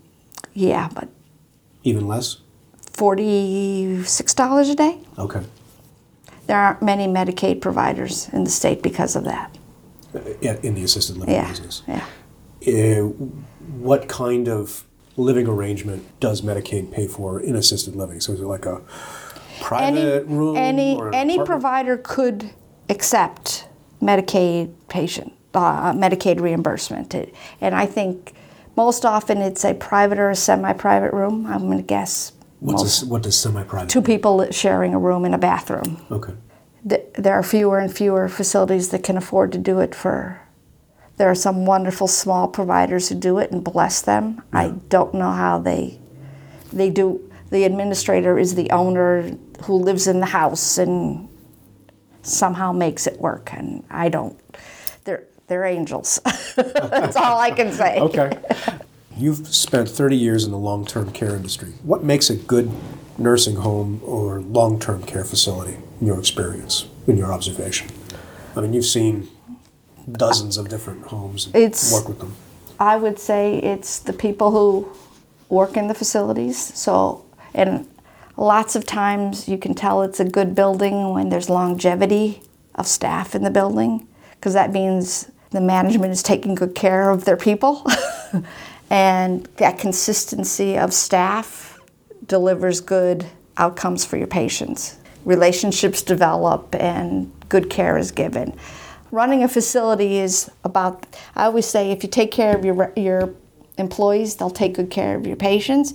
Yeah, but Even less. forty-six dollars a day. Okay. There aren't many Medicaid providers in the state because of that. Uh, in the assisted living Yeah, business. yeah. Uh, what kind of living arrangement does Medicaid pay for in assisted living? So is it like a private room any or an any apartment? provider could accept Medicaid patient uh, Medicaid reimbursement, It- and I think most often it's a private or a semi-private room. I'm going to guess What's a, what does semi-private? two people sharing a room and a bathroom. Okay. Th- There are fewer and fewer facilities that can afford to do it for. There are some wonderful small providers who do it, and bless them. I don't know how they they do. The administrator is the owner who lives in the house and somehow makes it work, and I don't. They're they're angels. That's all I can say. Okay. You've spent 30 years in the long-term care industry. What makes a good nursing home or long-term care facility in your experience, in your observation? I mean, you've seen dozens of different homes and It's- work with them. I would say it's the people who work in the facilities. So, and lots of times you can tell it's a good building when there's longevity of staff in the building, because that means the management is taking good care of their people. and that consistency of staff delivers good outcomes for your patients. Relationships develop and good care is given. Running a facility is about, I always say, if you take care of your, your employees, they'll take good care of your patients.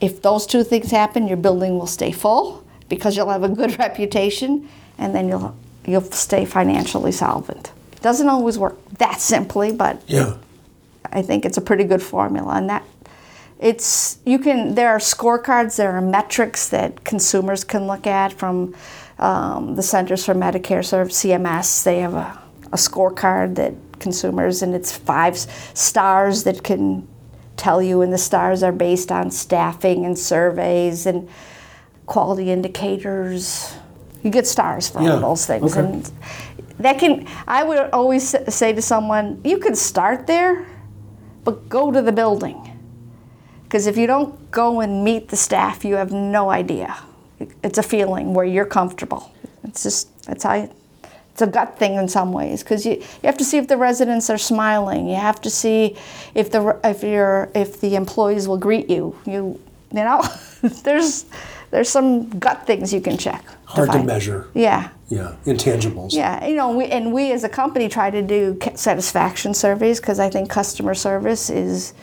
If those two things happen, your building will stay full because you'll have a good reputation and then you'll, you'll stay financially solvent. It doesn't always work that simply, but Yeah. I think it's a pretty good formula, and that it's you can there are scorecards there are metrics that consumers can look at from um, the centers for medicare Service cms they have a, a scorecard that consumers and it's five stars that can tell you and the stars are based on staffing and surveys and quality indicators you get stars for Yeah, all those things okay. and that can i would always say to someone you can start there but go to the building because if you don't go and meet the staff, you have no idea. It's a feeling where you're comfortable. It's just, that's how, you, it's a gut thing in some ways because you, you have to see if the residents are smiling. You have to see if the, if you're, if the employees will greet you. You, you know, there's, there's some gut things you can check. Hard to find. measure. Yeah. Yeah, intangibles. Yeah, you know, we, and we as a company try to do satisfaction surveys because I think customer service is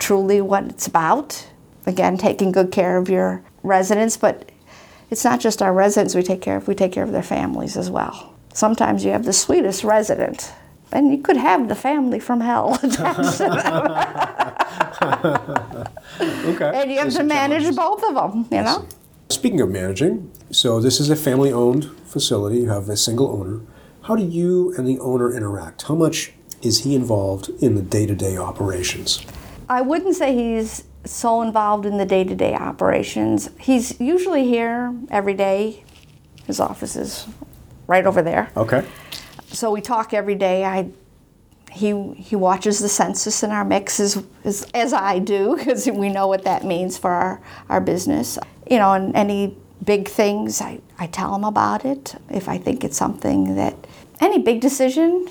truly what it's about. Again, taking good care of your residents, but it's not just our residents we take care of, we take care of their families as well. Sometimes you have the sweetest resident, and you could have the family from hell attached to them, Okay. and you have There's to manage challenges. both of them, you know? Speaking of managing, so this is a family owned facility, you have a single owner. How do you and the owner interact? How much is he involved in the day to day operations? I wouldn't say he's so involved in the day to day operations. He's usually here every day. His office is right over there. Okay. So we talk every day. I he he watches the census in our mix as, as, as I do because we know what that means for our, our business. You know, and any big things, I, I tell him about it. If I think it's something that, any big decision,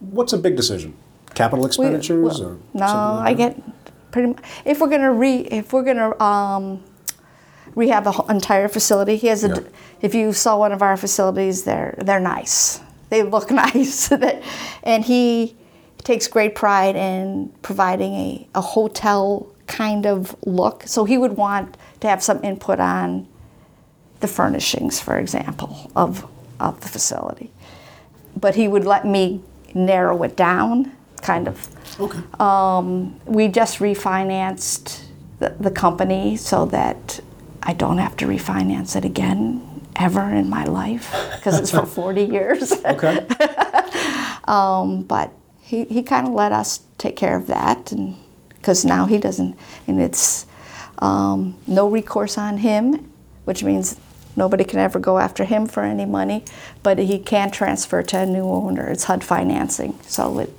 What's a big decision? Capital we- expenditures well, or no, like I get pretty. mu- If we're gonna re, if we're gonna um, rehab the whole entire facility, he has a. Yeah. If you saw one of our facilities, they're they're nice. They look nice, and he takes great pride in providing a, a hotel kind of look. So he would want to have some input on the furnishings, for example, of of the facility. But he would let me narrow it down, kind of Okay. we just refinanced the, the company so that I don't have to refinance it again ever in my life because it's for 40 years. okay. but he, he kind of let us take care of that and because now he doesn't and it's um, no recourse on him which means nobody can ever go after him for any money but he can transfer to a new owner it's hud financing so it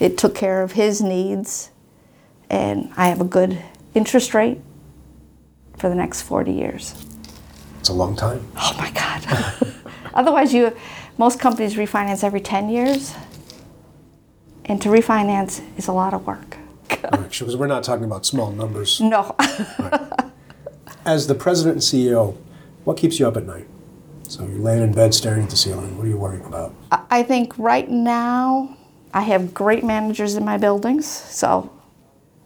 it took care of his needs and i have a good interest rate for the next 40 years It's a long time. Oh my God. Otherwise, you, most companies refinance every 10 years. And to refinance is a lot of work. Because we're not talking about small numbers. No. As the president and CEO, what keeps you up at night? So you're laying in bed staring at the ceiling. What are you worrying about? I think right now I have great managers in my buildings. So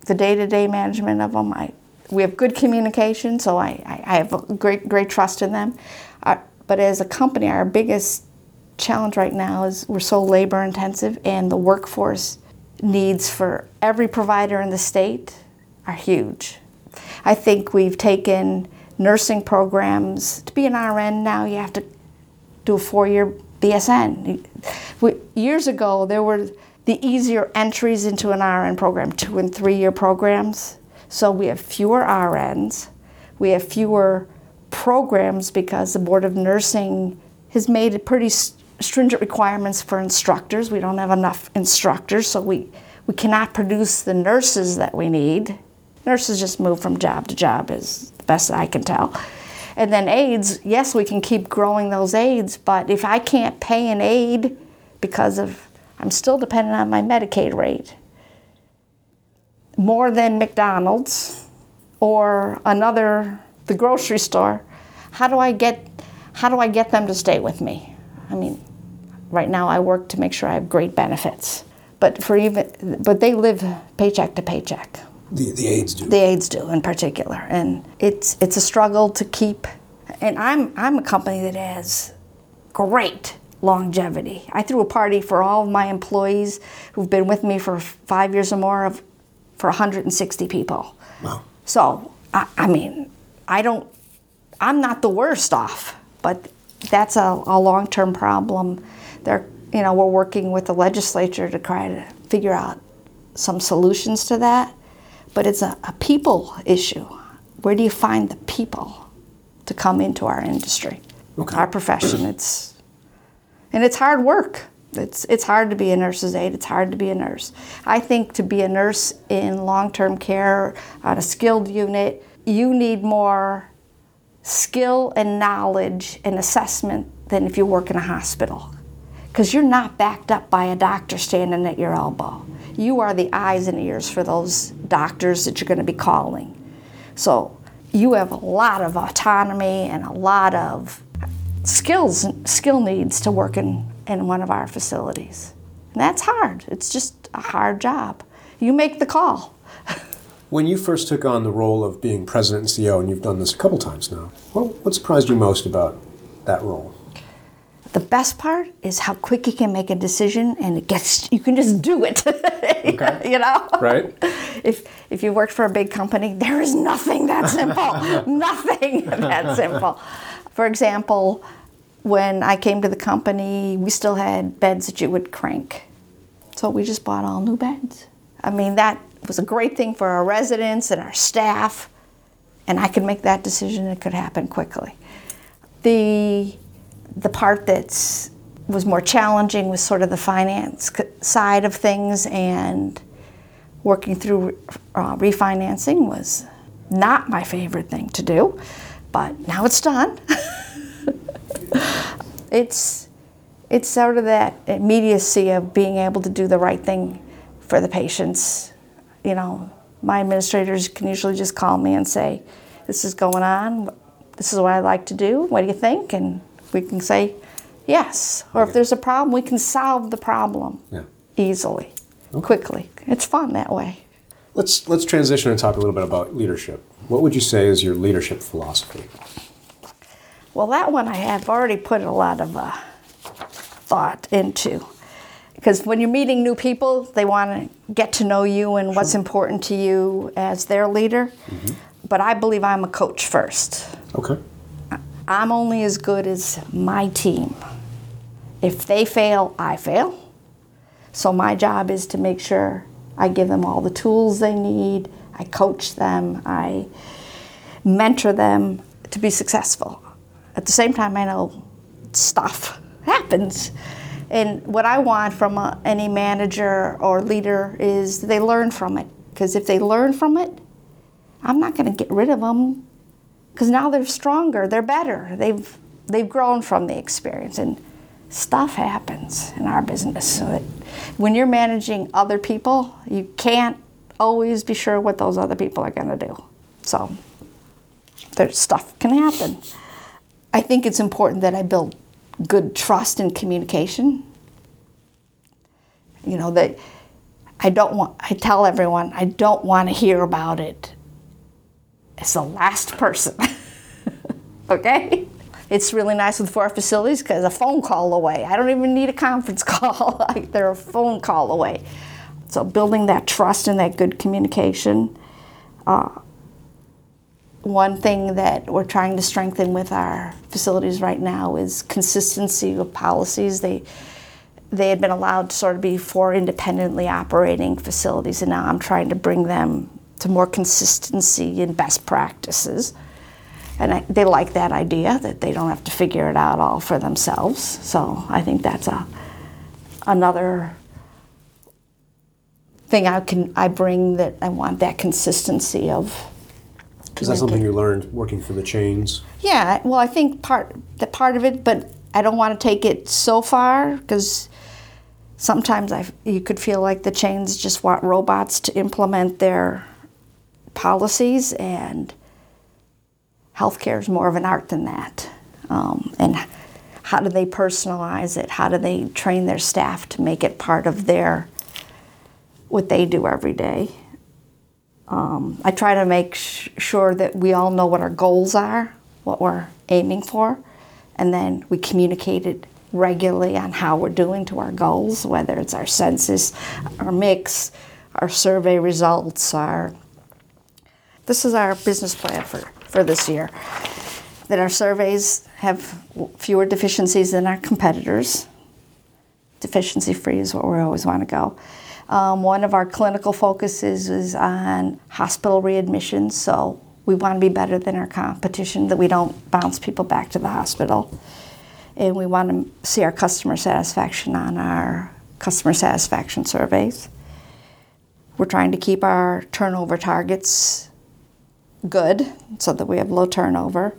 the day to day management of them, I, we have good communication, so I, I, have great, great trust in them. Uh, but as a company, our biggest challenge right now is we're so labor intensive, and the workforce needs for every provider in the state are huge. I think we've taken nursing programs. To be an RN now, you have to do a four-year BSN. Years ago, there were the easier entries into an RN program, two and three-year programs. So we have fewer RNs, we have fewer programs because the Board of Nursing has made pretty stringent requirements for instructors. We don't have enough instructors, so we, we cannot produce the nurses that we need. Nurses just move from job to job, is the best I can tell. And then aides, yes, we can keep growing those aides, but if I can't pay an aide because of, I'm still dependent on my Medicaid rate, more than McDonald's or another, the grocery store, how do I get, how do I get them to stay with me? I mean, right now I work to make sure I have great benefits, but for even, but they live paycheck to paycheck The, the aides do. the aides do in particular and it's it's a struggle to keep and i'm i'm a company that has great longevity i threw a party for all of my employees who've been with me for five years or more of for 160 people. Wow. So, I, I mean, I don't, I'm not the worst off, but that's a, a long term problem. They're, you know, we're working with the legislature to try to figure out some solutions to that, but it's a, a people issue. Where do you find the people to come into our industry, Okay. our profession? It's, and it's hard work. It's, it's hard to be a nurse's aide. It's hard to be a nurse. I think to be a nurse in long term care on a skilled unit, you need more skill and knowledge and assessment than if you work in a hospital. Because you're not backed up by a doctor standing at your elbow. You are the eyes and ears for those doctors that you're going to be calling. So you have a lot of autonomy and a lot of skills skill needs to work in, in one of our facilities. And that's hard. It's just a hard job. You make the call. When you first took on the role of being president and CEO, and you've done this a couple times now, what, what surprised you most about that role? The best part is how quick you can make a decision and it gets you can just do it. Okay. you know? Right? If if you worked for a big company, there is nothing that simple. nothing that simple. For example, when I came to the company, we still had beds that you would crank. So we just bought all new beds. I mean, that was a great thing for our residents and our staff, and I could make that decision. It could happen quickly. The the part that was more challenging was sort of the finance side of things, and working through uh, refinancing was not my favorite thing to do, but now it's done. it's it's sort of that immediacy of being able to do the right thing for the patients. You know, my administrators can usually just call me and say, "This is going on. This is what I'd like to do. What do you think?" And we can say yes. Or if there's a problem, we can solve the problem Yeah. easily, quickly. It's fun that way. Let's let's transition and talk a little bit about leadership. What would you say is your leadership philosophy? Well, that one I have already put a lot of uh, thought into. Because when you're meeting new people, they want to get to know you and what's important to you as their leader. But I believe I'm a coach first. Okay. I'm only as good as my team. If they fail, I fail. So my job is to make sure I give them all the tools they need, I coach them, I mentor them to be successful. At the same time, I know stuff happens. And what I want from a, any manager or leader is they learn from it. Because if they learn from it, I'm not going to get rid of them because now they're stronger, they're better. They've they've grown from the experience, and stuff happens in our business. So when you're managing other people, you can't always be sure what those other people are going to do. So there's stuff can happen. I think it's important that I build good trust and communication. You know that I don't want. I tell everyone I don't want to hear about it it's the last person. okay? It's really nice with four facilities because a phone call away. I don't even need a conference call. they're a phone call away. So building that trust and that good communication. Uh, one thing that we're trying to strengthen with our facilities right now is consistency of policies. They they had been allowed to sort of be four independently operating facilities, and now I'm trying to bring them to more consistency in best practices. And I, they like that idea that they don't have to figure it out all for themselves. So I think that's a another thing I can I bring that I want that consistency of. Is that something you learned working for the chains? Yeah, well, I think part the part of it, but I don't want to take it so far because sometimes I you could feel like the chains just want robots to implement their policies, and healthcare is more of an art than that. Um, and how do they personalize it? How do they train their staff to make it part of their what they do every day? Um, I try to make sure that we all know what our goals are, what we're aiming for, and then we communicate it regularly on how we're doing to our goals, whether it's our census, our mix, our survey results, our this is our business plan for, for this year. That our surveys have fewer deficiencies than our competitors. Deficiency free is what we always want to go. Um, one of our clinical focuses is on hospital readmissions, so we want to be better than our competition, that we don't bounce people back to the hospital. And we want to see our customer satisfaction on our customer satisfaction surveys. We're trying to keep our turnover targets good so that we have low turnover.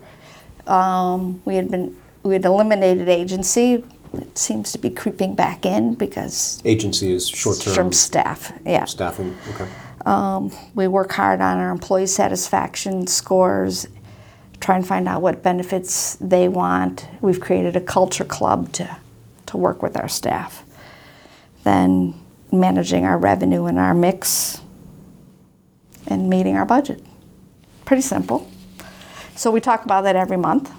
Um, we had been we had eliminated agency. It seems to be creeping back in because agency is short term from staff. Yeah, staffing. Okay. Um, we work hard on our employee satisfaction scores, try and find out what benefits they want. We've created a culture club to to work with our staff. Then managing our revenue and our mix and meeting our budget. Pretty simple. So we talk about that every month.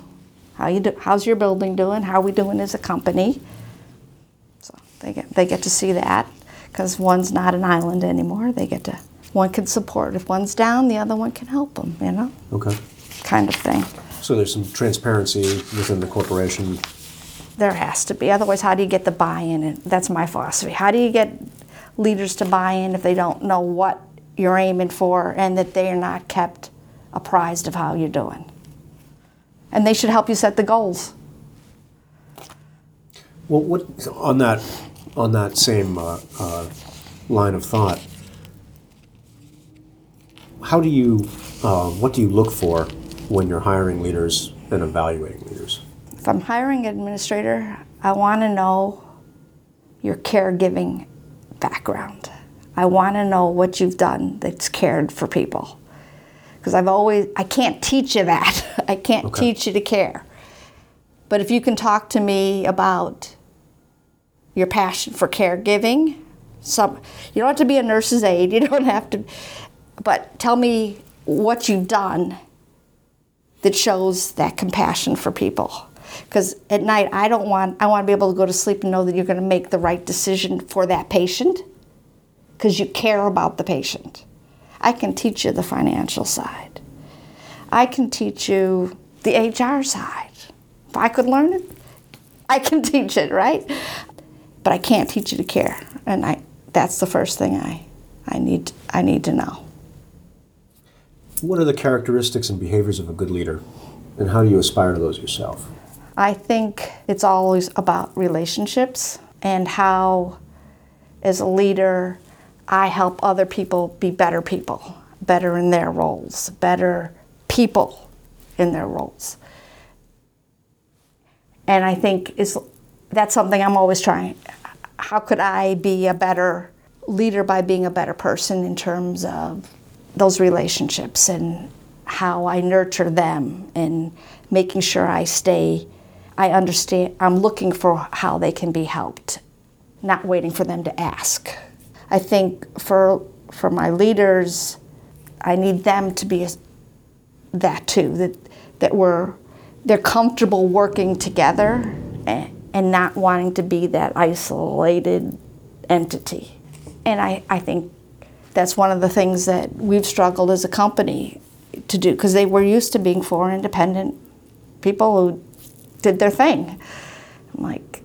How you do, how's your building doing? How are we doing as a company? So they get they get to see that because one's not an island anymore. They get to one can support. If one's down, the other one can help them. You know. Okay. Kind of thing. So there's some transparency within the corporation. There has to be. Otherwise, how do you get the buy-in? And that's my philosophy. How do you get leaders to buy in if they don't know what you're aiming for and that they are not kept apprised of how you're doing. And they should help you set the goals. Well, what on that on that same uh, uh, line of thought? How do you uh, what do you look for when you're hiring leaders and evaluating leaders? If I'm hiring an administrator, I want to know your caregiving background. I want to know what you've done that's cared for people because I've always I can't teach you that. I can't okay. teach you to care. But if you can talk to me about your passion for caregiving, some you don't have to be a nurse's aide, you don't have to but tell me what you've done that shows that compassion for people. Because at night I don't want I want to be able to go to sleep and know that you're going to make the right decision for that patient because you care about the patient. I can teach you the financial side. I can teach you the HR side. If I could learn it, I can teach it, right? But I can't teach you to care. And I that's the first thing I I need I need to know. What are the characteristics and behaviors of a good leader? And how do you aspire to those yourself? I think it's always about relationships and how as a leader I help other people be better people, better in their roles, better people in their roles. And I think is that's something I'm always trying. How could I be a better leader by being a better person in terms of those relationships and how I nurture them and making sure I stay I understand I'm looking for how they can be helped, not waiting for them to ask. I think for for my leaders, I need them to be that too. That that we're they're comfortable working together and, and not wanting to be that isolated entity. And I, I think that's one of the things that we've struggled as a company to do because they were used to being four independent people who did their thing. I'm like,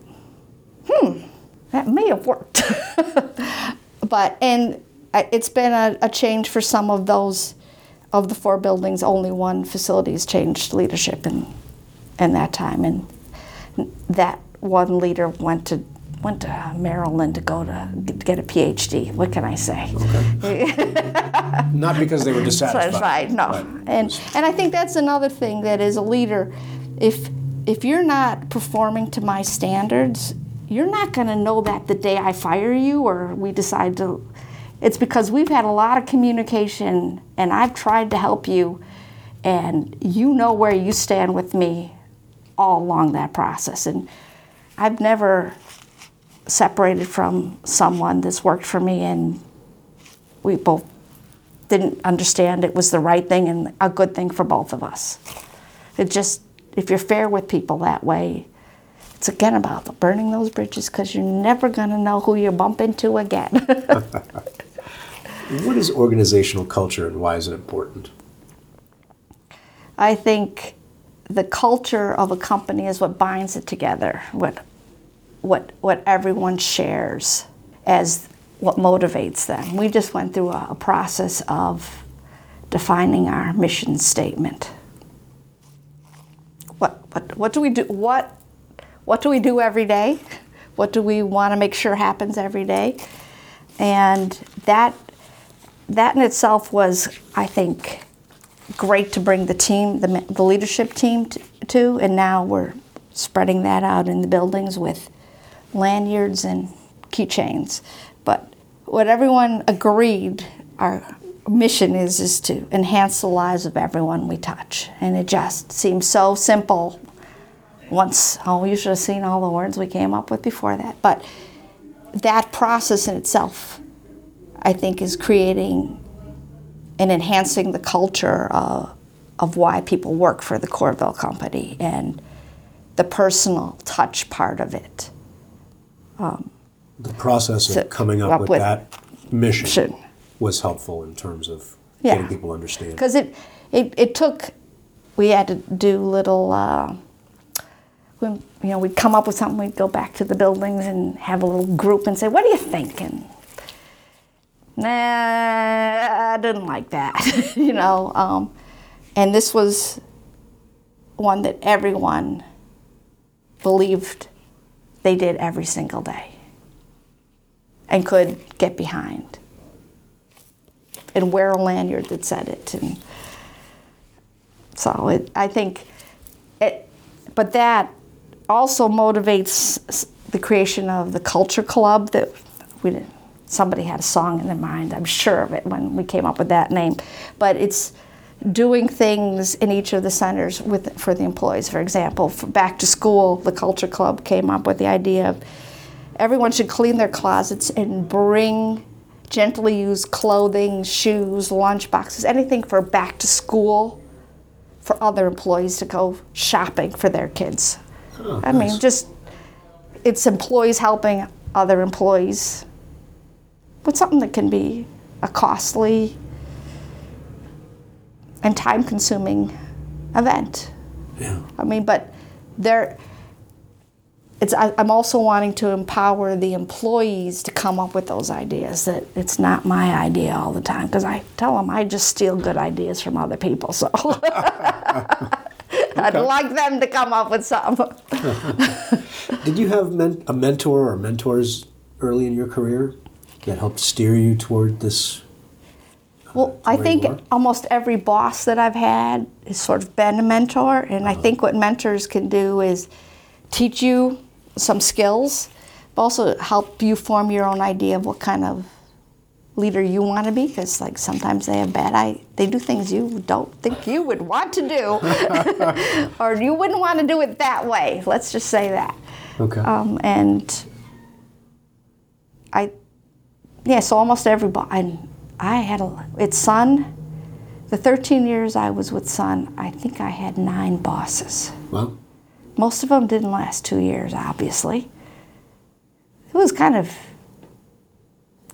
hmm, that may have worked. but and it's been a, a, change for some of those of the four buildings. Only one facility has changed leadership in in that time, and that one leader went to went to uh, Maryland to go to get a PhD. What can I say? Okay. Not because they were dissatisfied. no. And and I think that's another thing that as a leader, if if you're not performing to my standards, you're not going to know that the day I fire you or we decide to. It's because we've had a lot of communication and I've tried to help you, and you know where you stand with me all along that process. And I've never separated from someone that's worked for me, and we both didn't understand it was the right thing and a good thing for both of us. It just, if you're fair with people that way, it's again about burning those bridges because you're never going to know who you bump into again. What is organizational culture and why is it important? I think the culture of a company is what binds it together, what, what, what everyone shares as what motivates them. We just went through a, a process of defining our mission statement. What, what, what do we do? What, what do we do every day? What do we want to make sure happens every day? And that, that in itself was, I think, great to bring the team, the, the leadership team to, to, and now we're spreading that out in the buildings with lanyards and keychains. But what everyone agreed our mission is is to enhance the lives of everyone we touch, and it just seems so simple. Once, oh, you should have seen all the words we came up with before that. But that process in itself, I think, is creating and enhancing the culture uh, of why people work for the Courville Company and the personal touch part of it. Um, the process of coming up, up with, with, that mission should, was helpful in terms of yeah. getting people understand. Because it, it, it took, we had to do little, uh, when, you know, we'd come up with something, we'd go back to the buildings and have a little group and say, what are you thinking? Nah, I didn't like that, you know. Um, and this was one that everyone believed they did every single day and could get behind and wear a lanyard that said it. And so it, I think it, but that also motivates the creation of the culture club that we. Somebody had a song in their mind, I'm sure of it when we came up with that name. But it's doing things in each of the centers with for the employees. For example, for back to school, the culture club came up with the idea of everyone should clean their closets and bring gently used clothing, shoes, lunch boxes, anything for back to school for other employees to go shopping for their kids. Oh, I nice. mean, just it's employees helping other employees with something that can be a costly and time consuming event. Yeah. I mean, but there it's I, am also wanting to empower the employees to come up with those ideas that it's not my idea all the time because i tell them i just steal good ideas from other people so i'd like them to come up with something did you have men- a mentor or mentors early in your career that helped steer you toward this uh, well, I think almost every boss that I've had has sort of been a mentor, and uh-huh. I think what mentors can do is teach you some skills, but also help you form your own idea of what kind of leader you want to be because like sometimes they have bad I they do things you don't think you would want to do or you wouldn't want to do it that way let's just say that. Okay. Um, and I yeah so almost everybody and I had a it's Sun the 13 years I was with Sun I think I had nine bosses. Wow. Most of them didn't last two years, obviously. It was kind of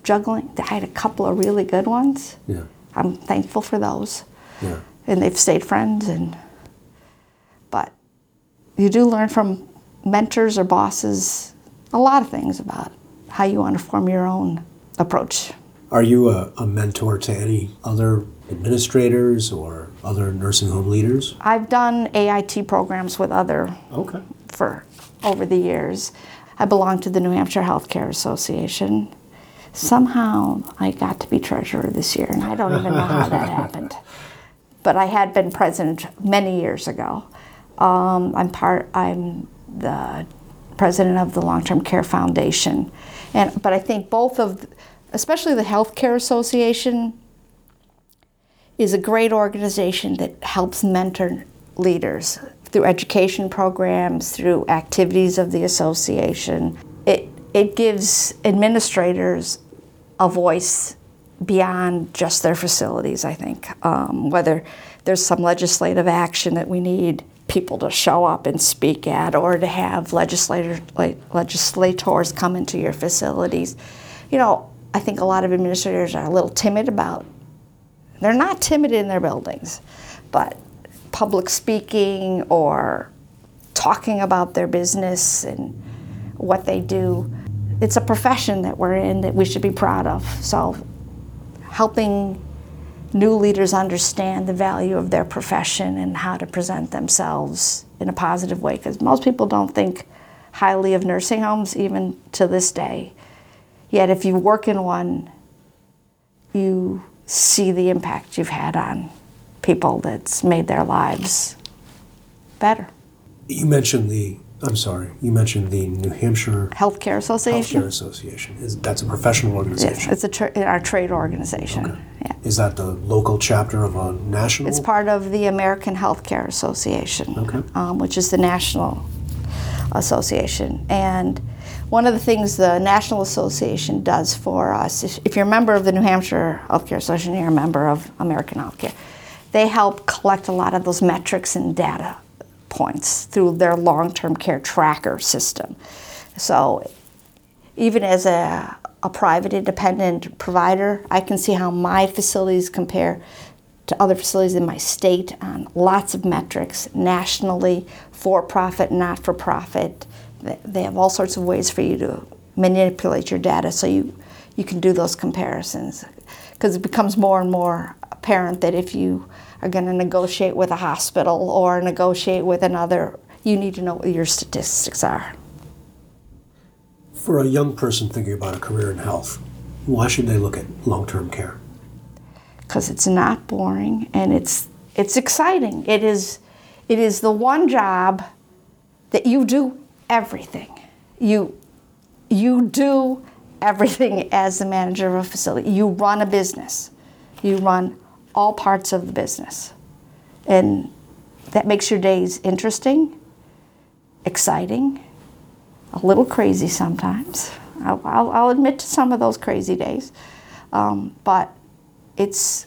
juggling. I had a couple of really good ones. Yeah. I'm thankful for those. Yeah. And they've stayed friends and but you do learn from mentors or bosses a lot of things about how you want to form your own approach. Are you a, a mentor to any other administrators or other nursing home leaders? I've done AIT programs with other okay. for over the years. I belong to the New Hampshire Healthcare Association. Somehow I got to be treasurer this year, and I don't even know how that happened. But I had been president many years ago. Um, I'm part. I'm the president of the Long Term Care Foundation, and but I think both of, especially the Healthcare Association, is a great organization that helps mentor leaders through education programs, through activities of the association. It, it gives administrators a voice beyond just their facilities, I think. Um, whether there's some legislative action that we need people to show up and speak at, or to have legislator, like, legislators come into your facilities. You know, I think a lot of administrators are a little timid about. They're not timid in their buildings, but public speaking or talking about their business and what they do. It's a profession that we're in that we should be proud of. So, helping new leaders understand the value of their profession and how to present themselves in a positive way, because most people don't think highly of nursing homes even to this day. Yet, if you work in one, you see the impact you've had on people that's made their lives better. You mentioned the, I'm sorry, you mentioned the New Hampshire Healthcare Association? Healthcare Association. Is, that's a professional organization? Yes, it's a tra- our trade organization. Okay. Yeah. Is that the local chapter of a national? It's part of the American Healthcare Association, okay. um, which is the national association. And one of the things the National Association does for us, if, if you're a member of the New Hampshire Healthcare Association, you're a member of American Healthcare, they help collect a lot of those metrics and data points through their long term care tracker system. So even as a, a private independent provider, I can see how my facilities compare to other facilities in my state on lots of metrics nationally, for profit, not for profit. They have all sorts of ways for you to manipulate your data so you, you can do those comparisons. Because it becomes more and more apparent that if you are going to negotiate with a hospital or negotiate with another, you need to know what your statistics are. For a young person thinking about a career in health, why should they look at long term care? Because it's not boring and it's, it's exciting. It is, it is the one job that you do everything. You, you do everything as the manager of a facility. You run a business. You run all parts of the business. And that makes your days interesting, exciting, a little crazy sometimes. I'll, I'll, I'll admit to some of those crazy days. Um, but it's,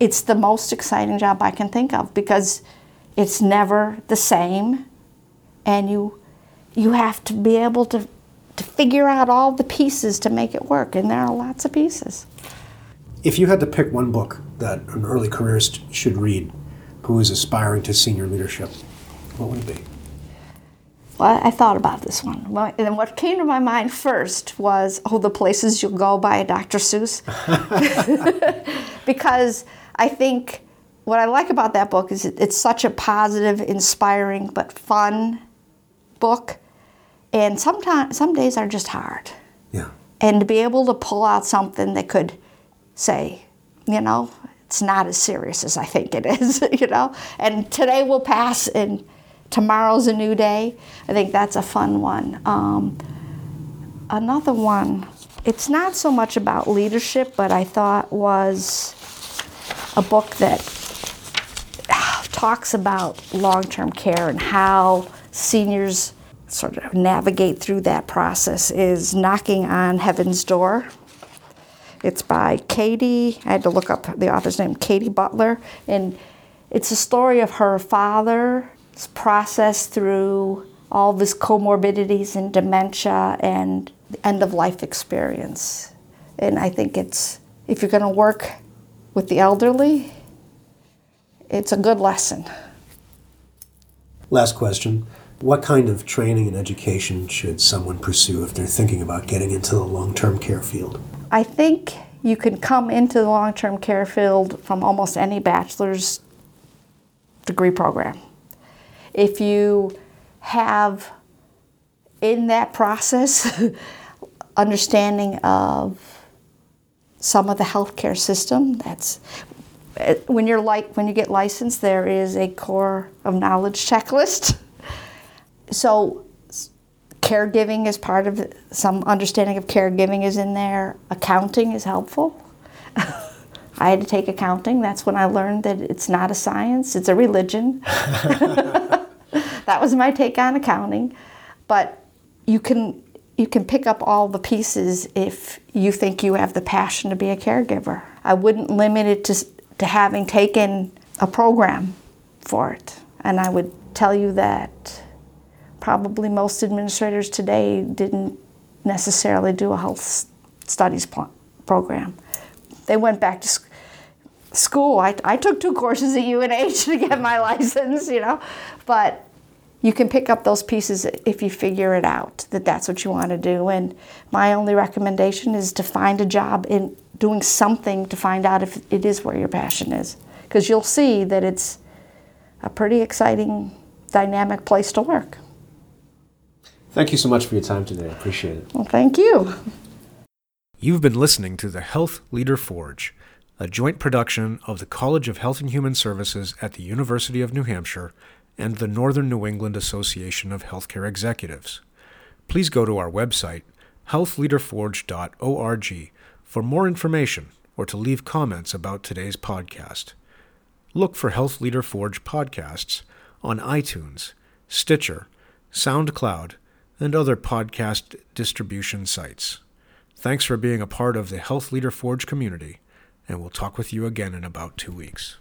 it's the most exciting job I can think of because it's never the same. And you, you have to be able to, to figure out all the pieces to make it work. And there are lots of pieces. If you had to pick one book that an early careerist should read who is aspiring to senior leadership, what would it be? Well, I thought about this one. Well, And what came to my mind first was, Oh, The Places You'll Go by Dr. Seuss. because I think what I like about that book is it's such a positive, inspiring, but fun book. And sometimes, some days are just hard. Yeah. And to be able to pull out something that could say, you know, it's not as serious as I think it is, you know. And today will pass, and tomorrow's a new day. I think that's a fun one. Um, another one, it's not so much about leadership, but I thought was a book that talks about long term care and how seniors sort of navigate through that process is Knocking on Heaven's Door it's by Katy, I had to look up the author's name, Katy Butler, and it's a story of her father's process through all of his comorbidities and dementia and the end of life experience. And I think it's, if you're going to work with the elderly, it's a good lesson. Last question. What kind of training and education should someone pursue if they're thinking about getting into the long term care field? I think you can come into the long term care field from almost any bachelor's degree program. If you have in that process understanding of some of the healthcare system that's uh, when you're like when you get licensed there is a core of knowledge checklist so caregiving is part of some understanding of caregiving is in there. Accounting is helpful. I had to take accounting. That's when I learned that it's not a science, it's a religion. that was my take on accounting. But you can you can pick up all the pieces if you think you have the passion to be a caregiver. I wouldn't limit it to, to having taken a program for it. And I would tell you that probably most administrators today didn't necessarily do a health studies pl- program. They went back to sc- school. I, I took two courses at UNH to get my license, you know, but you can pick up those pieces if you figure it out that that's what you want to do. And my only recommendation is to find a job in doing something to find out if it is where your passion is, because you'll see that it's a pretty exciting, dynamic place to work. Thank you so much for your time today. I appreciate it. Well, thank you. You've been listening to the Health Leader Forge, a joint production of the College of Health and Human Services at the University of New Hampshire and the Northern New England Association of Healthcare Executives. Please go to our website, healthleaderforge.org, for more information or to leave comments about today's podcast. Look for Health Leader Forge podcasts on iTunes, Stitcher, SoundCloud, and other podcast distribution sites. Thanks for being a part of the Health Leader Forge community, and we'll talk with you again in about two weeks.